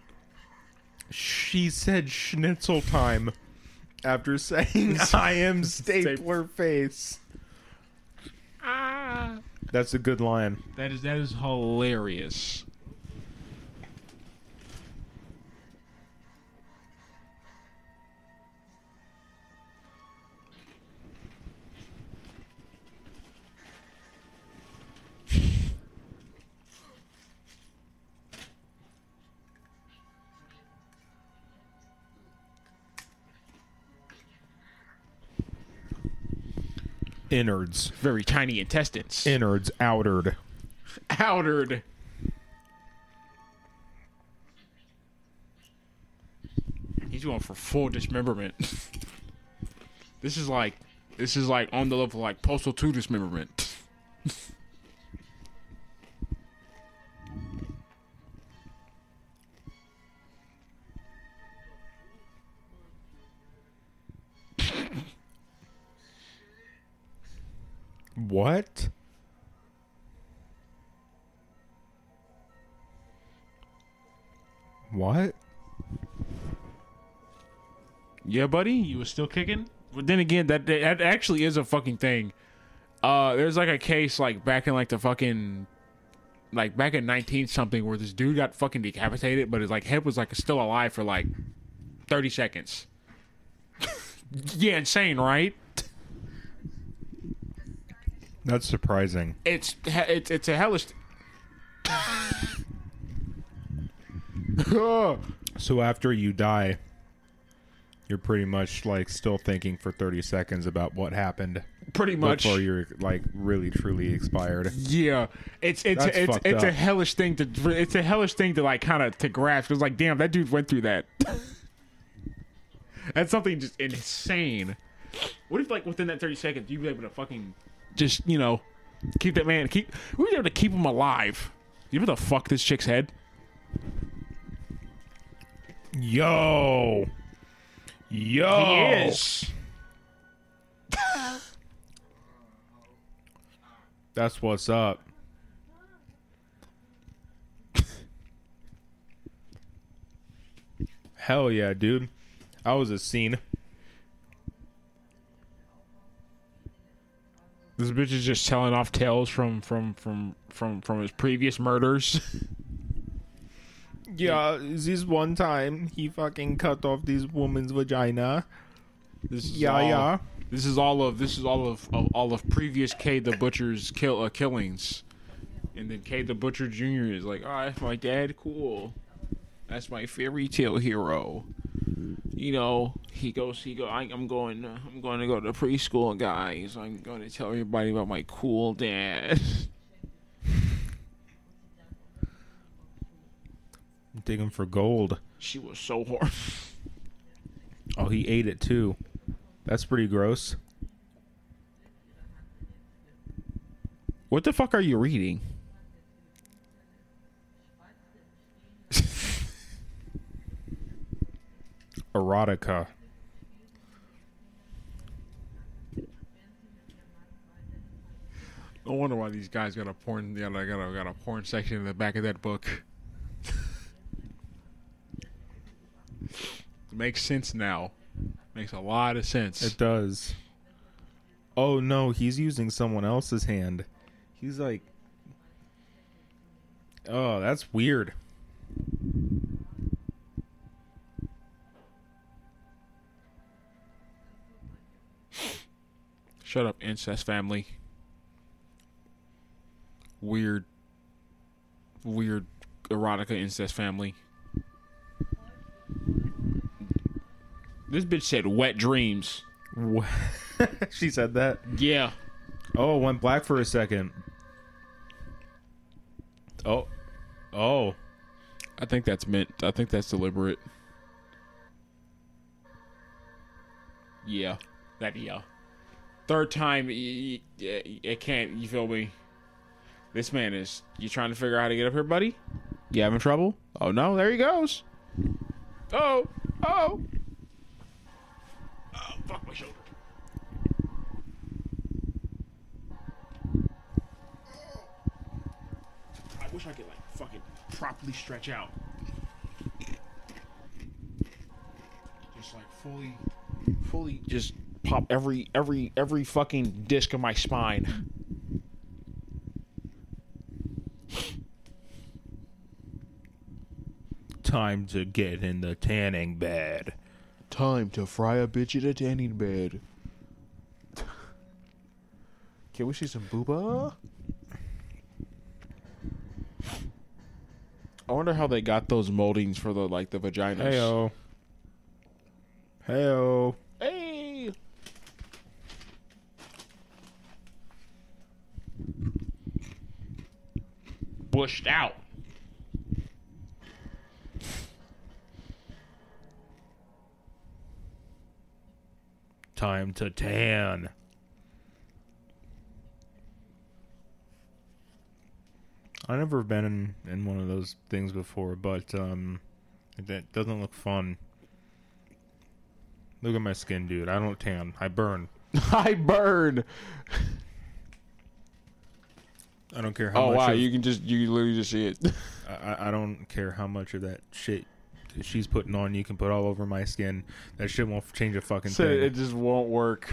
She said schnitzel time after saying I am stapler face. That's a good line. That is that is hilarious. Innards. Very tiny intestines. Innards outered. outered. He's going for full dismemberment. this is like, this is like on the level of like Postal Two dismemberment. What? What? Yeah, buddy, you was still kicking. But then again, that that actually is a fucking thing. Uh, there's like a case like back in like the fucking like back in 19 something where this dude got fucking decapitated, but his like head was like still alive for like 30 seconds. yeah, insane, right? That's surprising. It's it's it's a hellish. So after you die, you're pretty much like still thinking for 30 seconds about what happened Pretty much. before you're like really truly expired. Yeah, it's it's That's it's fucked it's a hellish thing to it's a hellish thing to like kind of to grasp. It's like, damn, that dude went through that. That's something just insane. What if like within that thirty seconds you'd be able to fucking just you know keep that man keep we were able to keep him alive. You able the fuck this chick's head? Yo. Yo. He is. That's what's up. Hell yeah, dude. I was a scene. This bitch is just telling off tales from from from from from his previous murders. Yeah, this one time he fucking cut off this woman's vagina. This is Yeah, all- yeah. This is all of this is all of, of all of previous K the Butcher's kill uh, killings, and then K the Butcher Jr. is like, oh, that's my dad. Cool. That's my fairy tale hero. You know, he goes. He go. I, I'm going. I'm going to go to preschool, guys. I'm going to tell everybody about my cool dad. Digging for gold. she was so hard. Oh, he ate it too. That's pretty gross. What the fuck are you reading? Erotica. No wonder why these guys got a porn. Got a, got a, got a porn section in the back of that book. Makes sense now. Makes a lot of sense. It does. Oh no, he's using someone else's hand. He's like Oh, that's weird. Shut up, incest family. Weird, weird erotica incest family. This bitch said wet dreams. She said that. Yeah. Oh, went black for a second. Oh. Oh. I think that's meant. I think that's deliberate. Yeah, that yeah. Third time, it can't. You feel me? This man is. You trying to figure out how to get up here, buddy? You having trouble? Oh no, there he goes. Oh, oh. Oh, fuck my shoulder. I wish I could like fucking properly stretch out. Just like fully, fully just pop every every every fucking disc of my spine. Time to get in the tanning bed. Time to fry a bitch in a tanning bed. Can we see some booba? I wonder how they got those moldings for the like the vaginas. Heyo. Heyo. Bushed out. Time to tan. I've never been in, in one of those things before, but um, that doesn't look fun. Look at my skin, dude. I don't tan. I burn. I burn. I don't care how Oh much. wow, of, you can just you literally just see it. I, I- don't care how much of that shit she's putting on. You can put all over my skin. That shit won't change a fucking so thing. it just won't work.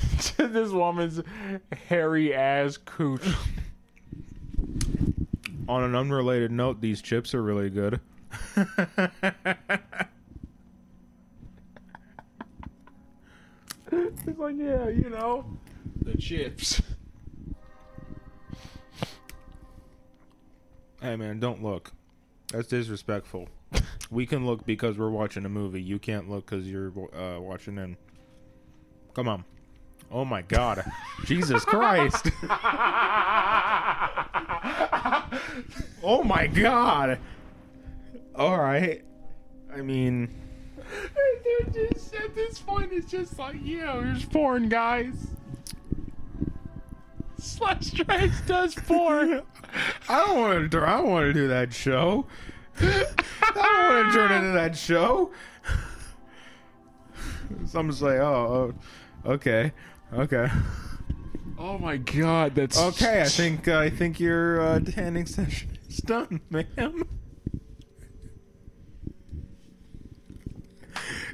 this woman's hairy ass cooch. On an unrelated note, these chips are really good. It's like, yeah, you know, the chips. Hey man, don't look. That's disrespectful. we can look because we're watching a movie. You can't look because you're uh, watching in. Come on. Oh my god. Jesus Christ. oh my god. All right. I mean, Dude, just at this point, it's just like, yeah, there's porn, guys. Slash Trash does porn. I don't want to. I don't want to do that show. I don't want to turn into that show. Someone's like, oh, oh, okay, okay, oh my god, that's okay. I think I think your uh, tanning session is done, ma'am.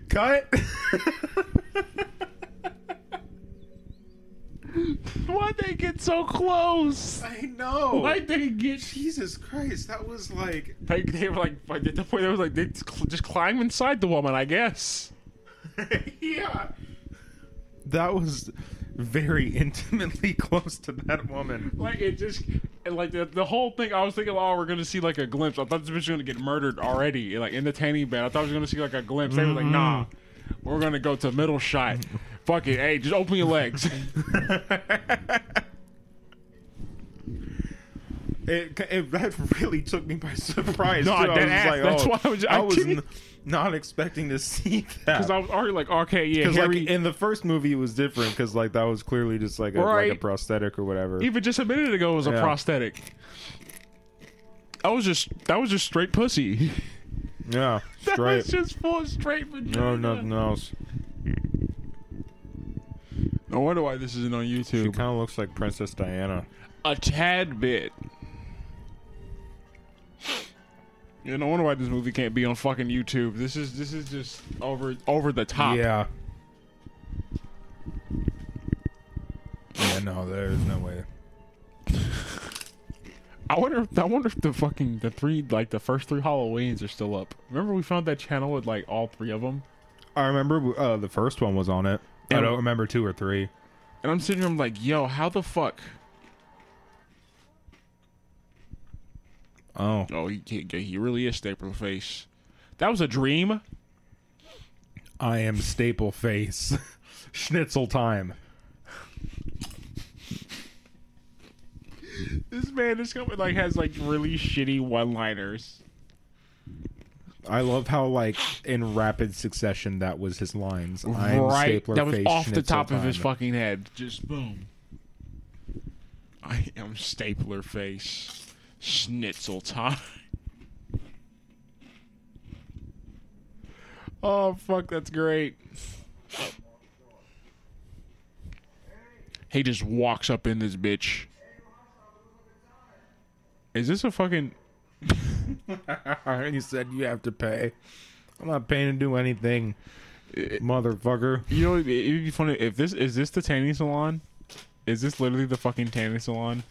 Cut. Why'd they get so close? I know. Why'd they get? Jesus Christ, that was like Like they were like, at the point they was like they just just climb inside the woman, I guess. yeah. That was very intimately close to that woman. Like it just, like the, the whole thing. I was thinking, oh, we're gonna see like a glimpse. I thought this bitch was gonna get murdered already, like in the tanning bed. I thought I was gonna see like a glimpse. They were like, mm-hmm. nah, we're gonna go to middle shot. Fuck it, hey, just open your legs. It, it that really took me by surprise. No, too. I was ass. like, That's oh, why I was- I I was n- not expecting to see that. Because I was already like, okay, yeah, Because Harry. like in the first movie, it was different because like that was clearly just like a, like a prosthetic or whatever. even just a minute ago it was a Yeah. prosthetic. I was just that was just straight pussy. yeah, That was just full straight vagina. No, nothing else. No wonder why this isn't on YouTube. She kind of looks like Princess Diana. a tad bit. Yeah, no wonder why this movie can't be on fucking YouTube. This is this is just over over the top. Yeah. Yeah, no, there's no way. I wonder. If, I wonder if the fucking the three like the first three Halloweens are still up. Remember we found that channel with like all three of them, I remember uh, the first one was on it. I don't remember two or three. and I'm sitting here. I'm like, yo, how the fuck? Oh, Oh, he he, he really is staple face. That was a dream. I am staple face. Schnitzel time. This man is coming like has like really shitty one liners. I love how like in rapid succession that was his lines. I'm right, stapler that was face. off the top of his fucking head. Just boom. I am stapler face. Schnitzel time. Oh fuck, that's great. He just walks up in this bitch. Is this a fucking he said you have to pay. I'm not paying to do anything, motherfucker. You know, it'd be funny if this is this the tanning salon. Is this literally the fucking tanning salon?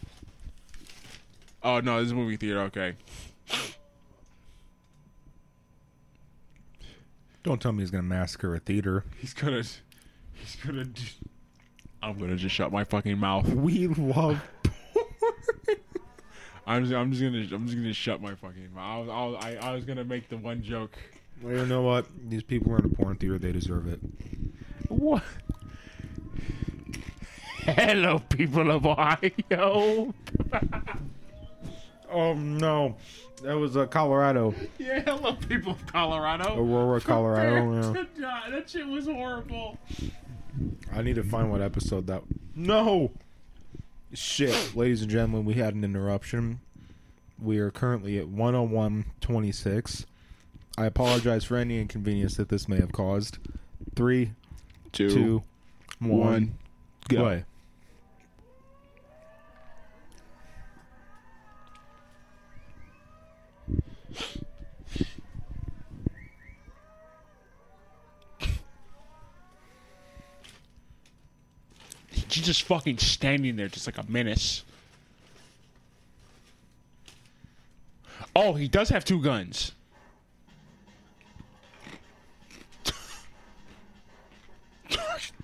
Oh no, this is a movie theater. Okay, Don't tell me he's gonna massacre a theater. he's gonna, he's gonna. Do, I'm gonna just shut my fucking mouth. We love. I'm just, I'm just gonna, I'm just gonna shut my fucking mouth. I was, I, was, I, I was gonna make the one joke. Well, you know what? These people are in a porn theater. They deserve it. What? Hello, people of Ohio. Oh no, that was uh, Colorado, Yeah, hello, people of Colorado. Aurora, Colorado. Yeah. God, that shit was horrible. I need to find what episode that. No. Shit, ladies and gentlemen, we had an interruption. We are currently at 101.26. I apologize for any inconvenience that this may have caused. Three, Two, two, one, one, go. go. She's just fucking standing there, just like a menace. Oh, he does have two guns.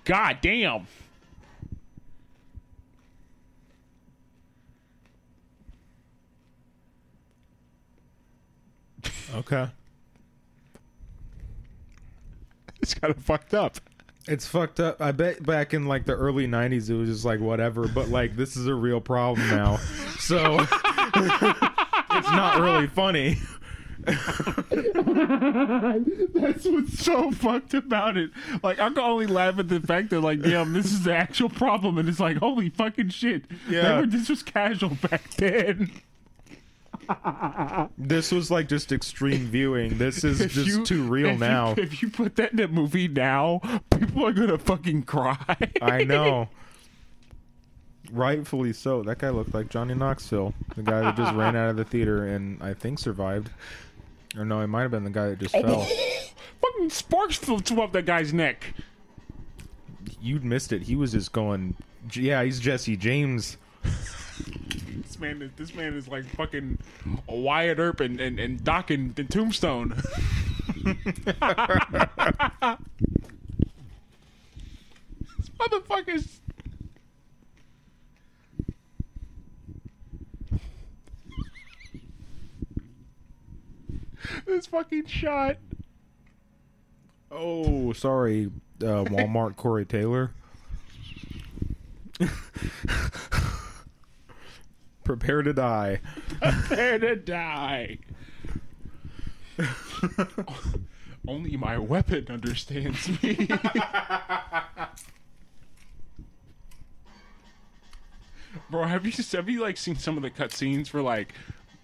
God damn. Okay. It's kind of fucked up. It's fucked up. I bet back in like the early 90s it was just like whatever, but like this is a real problem now. So it's not really funny. That's what's so fucked about it. Like, I can only laugh at the fact that, like, damn, this is the actual problem. And it's like, holy fucking shit. Yeah. Remember, this was casual back then. This was like just extreme viewing. This is If just you- too real if you- now. if you put that in a movie now, people are gonna fucking cry. I know. Rightfully so. That guy looked like Johnny Knoxville, the guy that just ran out of the theater and I think survived. Or no, it might have been the guy that just fell. fucking sparks flew up that guy's neck. You'd missed it. He was just going Yeah, he's Jesse James. This man, is, this man is like fucking Wyatt Earp and and, and Doc in, Tombstone. this motherfucker's. this fucking shot. Oh, sorry, uh, Walmart Corey Taylor. Prepare to die. Prepare to die. Only my weapon understands me. Bro, have you have you like seen some of the cutscenes for like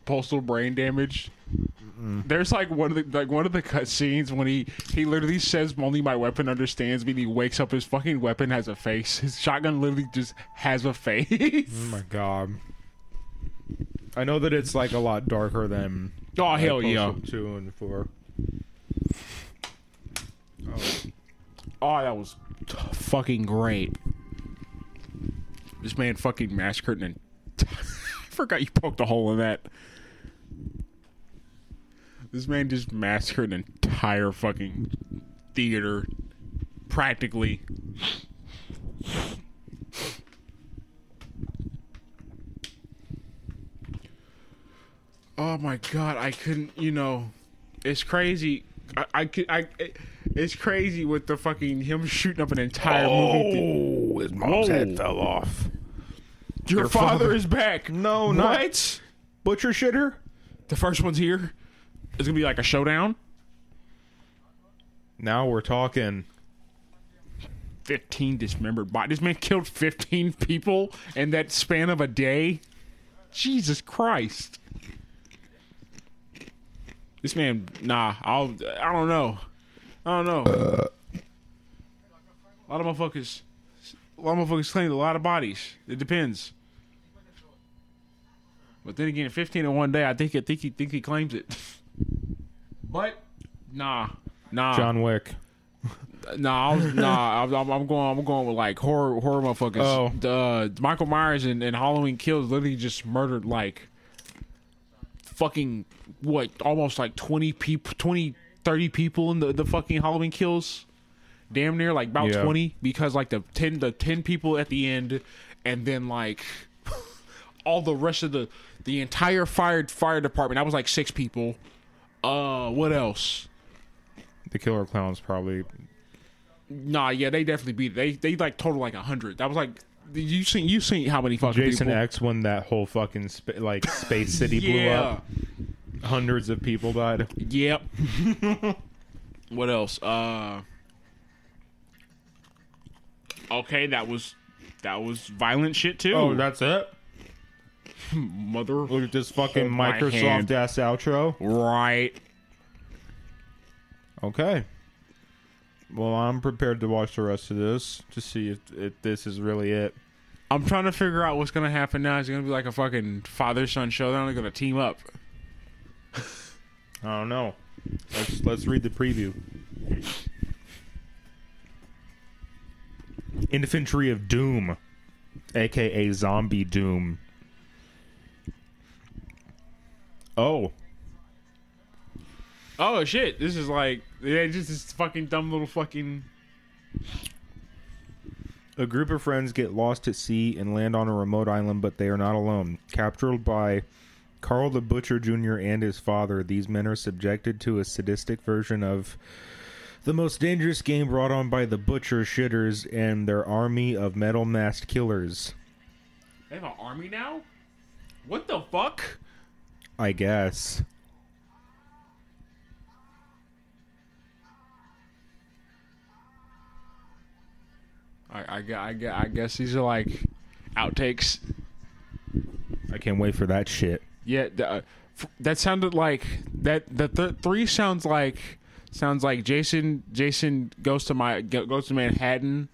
postal brain damage? There's like one of the like one of the cutscenes when he he literally says only my weapon understands me. And he wakes up, his fucking weapon has a face. His shotgun literally just has a face. Oh my god. I know that it's like a lot darker than oh hell yeah! Two and four. Oh, oh, that was t- fucking great. This man fucking massacred and I forgot you poked a hole in that. This man just massacred an entire fucking theater, practically. Oh my god, I couldn't. You know, it's crazy. I, I could. I. It's crazy with the fucking him shooting up an entire oh, movie. Oh, his mom's Whoa. head fell off. Your, your father, father- is back. No, what? not- Butcher shitter? The first one's here. It's gonna be like a showdown. Now we're talking. Fifteen dismembered bodies. This man killed fifteen people in that span of a day. Jesus Christ. This man, nah, I'll, I don't know. I don't know. a lot of motherfuckers, a lot of motherfuckers claim a lot of bodies. It depends. But then again, 15 in one day, I think I think he think he claims it. But nah, nah, John Wick. nah, I was, nah. I'm, I'm- I'm going. I'm going with like horror horror motherfuckers. Oh. Uh, Michael Myers and, and Halloween Kills literally just murdered like fucking what almost like 20 people 20 30 people in the, the fucking Halloween Kills. Damn near like about Yeah. 20 because like the 10 the 10 people at the end and then like all the rest of the the entire fire fire department that was like 6 people. Uh what else? The killer clown's probably. Nah, yeah, they definitely beat it. They they like total like a hundred. That was like you seen you seen how many fucking Jason people? X when that whole fucking spa- like space city blew up. Hundreds of people died. Yep. what else? Uh. Okay, that was that was violent shit too. Oh, that's it. mother. Look at this fucking Microsoft ass outro. Right. Okay. Well, I'm prepared to watch the rest of this to see if, if this is really it. I'm trying to figure out what's gonna happen now. Is it gonna be like a fucking father son showdown? They're only gonna team up. I don't know. Let's let's read the preview. Infantry of Doom, aka Zombie Doom. Oh, Oh shit! This is like yeah, just this fucking dumb little fucking. A group of friends get lost at sea and land on a remote island, but they are not alone. Captured by Karl the Butcher Jr. and his father, these men are subjected to a sadistic version of the most dangerous game brought on by the Butcher Shitters and their army of metal masked killers. They have an army now. What the fuck? I guess. I I, I, I guess these are like outtakes. I can't wait for that shit. Yeah, the, uh, f- that sounded like that. The th- three sounds like sounds like Jason. Jason goes to my goes to Manhattan,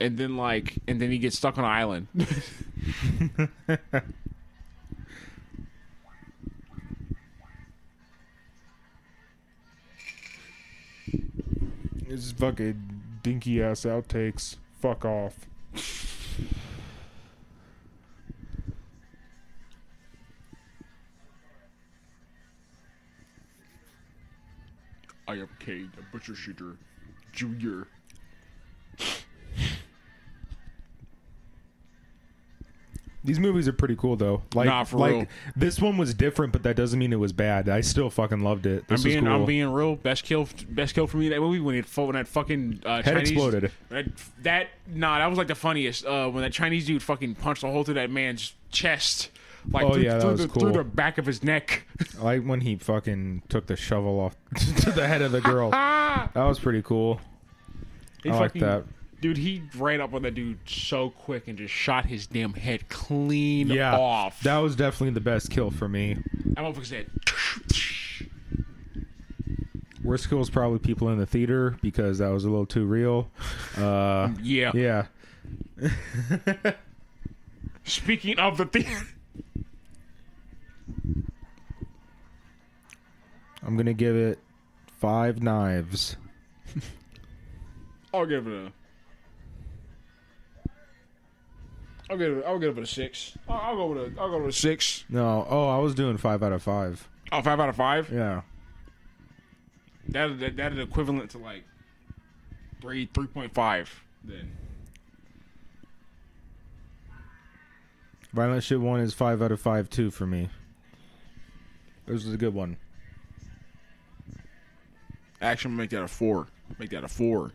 and then like and then he gets stuck on an island. This is fucking dinky ass outtakes. Fuck off. I am Kane, a Butcher Shooter, Junior. These movies are pretty cool though. Like, Nah, for like real. this one was different, but that doesn't mean it was bad. I still fucking loved it. This I'm being, was cool. I'm being real. Best kill, best kill for me that movie when it when that fucking uh, Head Chinese, exploded. That, that nah, that was like the funniest. Uh, when that Chinese dude fucking punched a hole through that man's chest, like Oh, through, yeah, that through was the, cool. through the back of his neck. Like when he fucking took the shovel off to the head of the girl. that was pretty cool. He I like fucking- that. Dude, he ran up on that dude so quick and just shot his damn head clean Yeah, off. that was definitely the best kill for me. that motherfucker said. Worst kill was probably people in the theater because that was a little too real. Uh, Yeah. yeah, Speaking of the thing, I'm gonna give it five knives. I'll give it a. I'll get it. I'll get it with a six. I'll, I'll go with a. I'll go with a six. No, oh, I was doing five out of five. Oh, five out of five. Yeah, That that that is equivalent to like three three point five. Then Violent Shit one is five out of five too for me. This was a good one. action make that a four. Make that a four.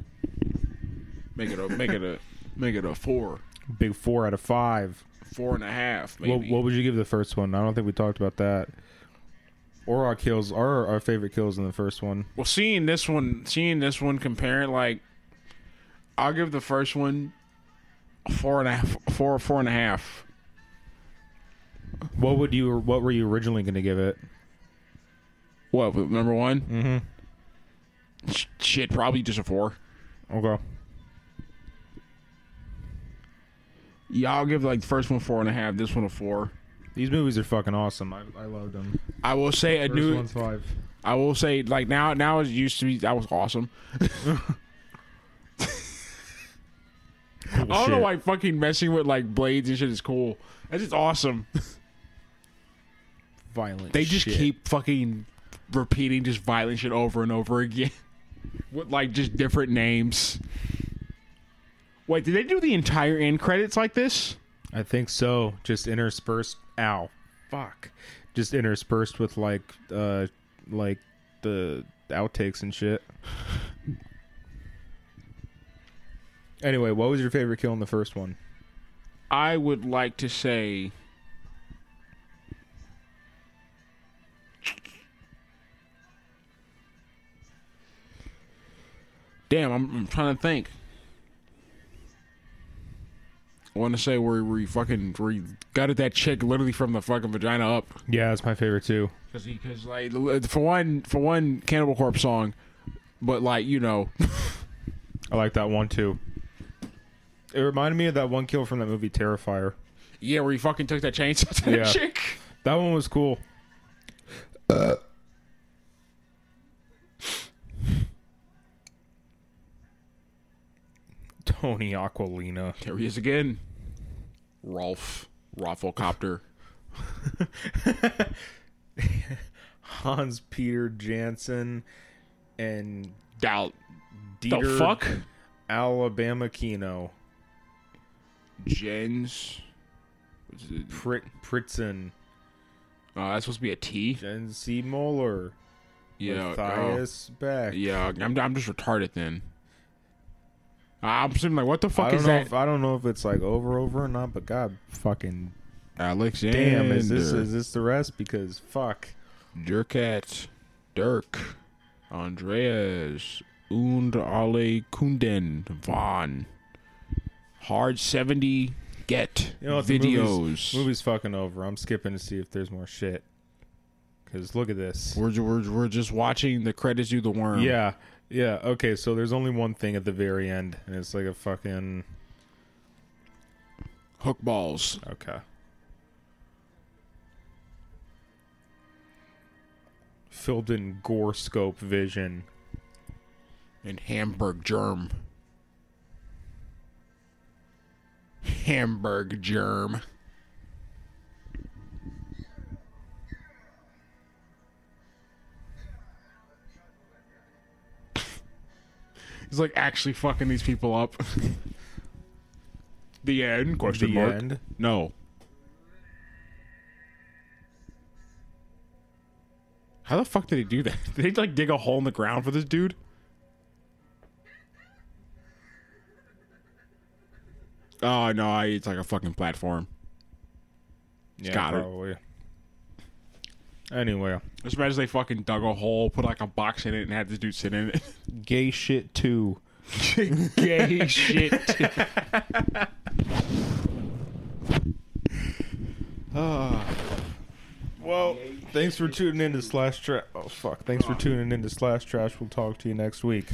Make it a make it a make it a four. Big four out of five. Four and a half. What, Maybe. what would you give the first one? I don't think we talked about that. Or our kills, or our favorite kills in the first one. Well, seeing this one, seeing this one, comparing like, I'll give the first one four and a half, four, four and a half. What would you? What were you originally going to give it? What number one? Mm-hmm. Shit, probably just a four. Okay. Yeah, I'll give like the first one four and a half. This one a four. These movies are fucking awesome. I, I loved them. I will say a First new. one's five. I will say like now, now it used to be that was awesome. I don't know why fucking messing with like blades and shit is cool. That's just awesome. Violent. They just shit. keep fucking repeating just violent shit over and over again with like just different names. Wait, did they do the entire end credits like this? I think so. Just interspersed. Ow. Fuck. Just interspersed with like, uh, like the outtakes and shit. Anyway, what was your favorite kill in the first one? I would like to say Damn, I'm, I'm trying to think. I want to say where where you fucking where you gutted that chick literally from the fucking vagina up. Yeah, that's my favorite too. Because because like uh, for one for one Cannibal Corpse song, but like you know I like that one too. It reminded me of that one kill from that movie Terrifier. yeah where you fucking took that chainsaw to Yeah. that chick. That one was cool. Tony Aquilina. There he is again. Rolf Rafflecopter. Hans Peter Jansen and Doubt Dieter the fuck? Alabama Kino. Jens. Prit Pritzen. Oh, that's supposed to be a T. Jen C. Moeller. Yeah. Matthias oh. Beck. oh, yeah. I'm, I'm just retarded then. I'm sitting like, what the I fuck don't is know that? if I don't know if it's like over over or not, but god fucking Alex, damn, is this is this the rest? Because fuck. Dirkat. Dirk. Andreas. Und alle Kunden. Von. Hard 70. Get. You know videos. Movie's, movie's fucking over. I'm skipping to see if there's more shit. Cause look at this. We're, we're, we're just watching the credits do the worm. Yeah, yeah. Okay, so there's only one thing at the very end, and it's like a fucking Hook balls. okay. Filled in gore scope vision. and Hamburg germ. Hamburg germ. He's like actually fucking these people up. the end? Question The mark. end? No. How the fuck did he do that? Did he like dig a hole in the ground for this dude? Oh no, it's like a fucking platform. Yeah, got it. Probably. Anyway, Just imagine they fucking dug a hole, put like a box in it, and had this dude sit in it. gay shit too. Gay shit. Well, thanks for tuning in to Slash Trash. Oh fuck! Thanks for tuning in to Slash Trash. We'll talk to you next week.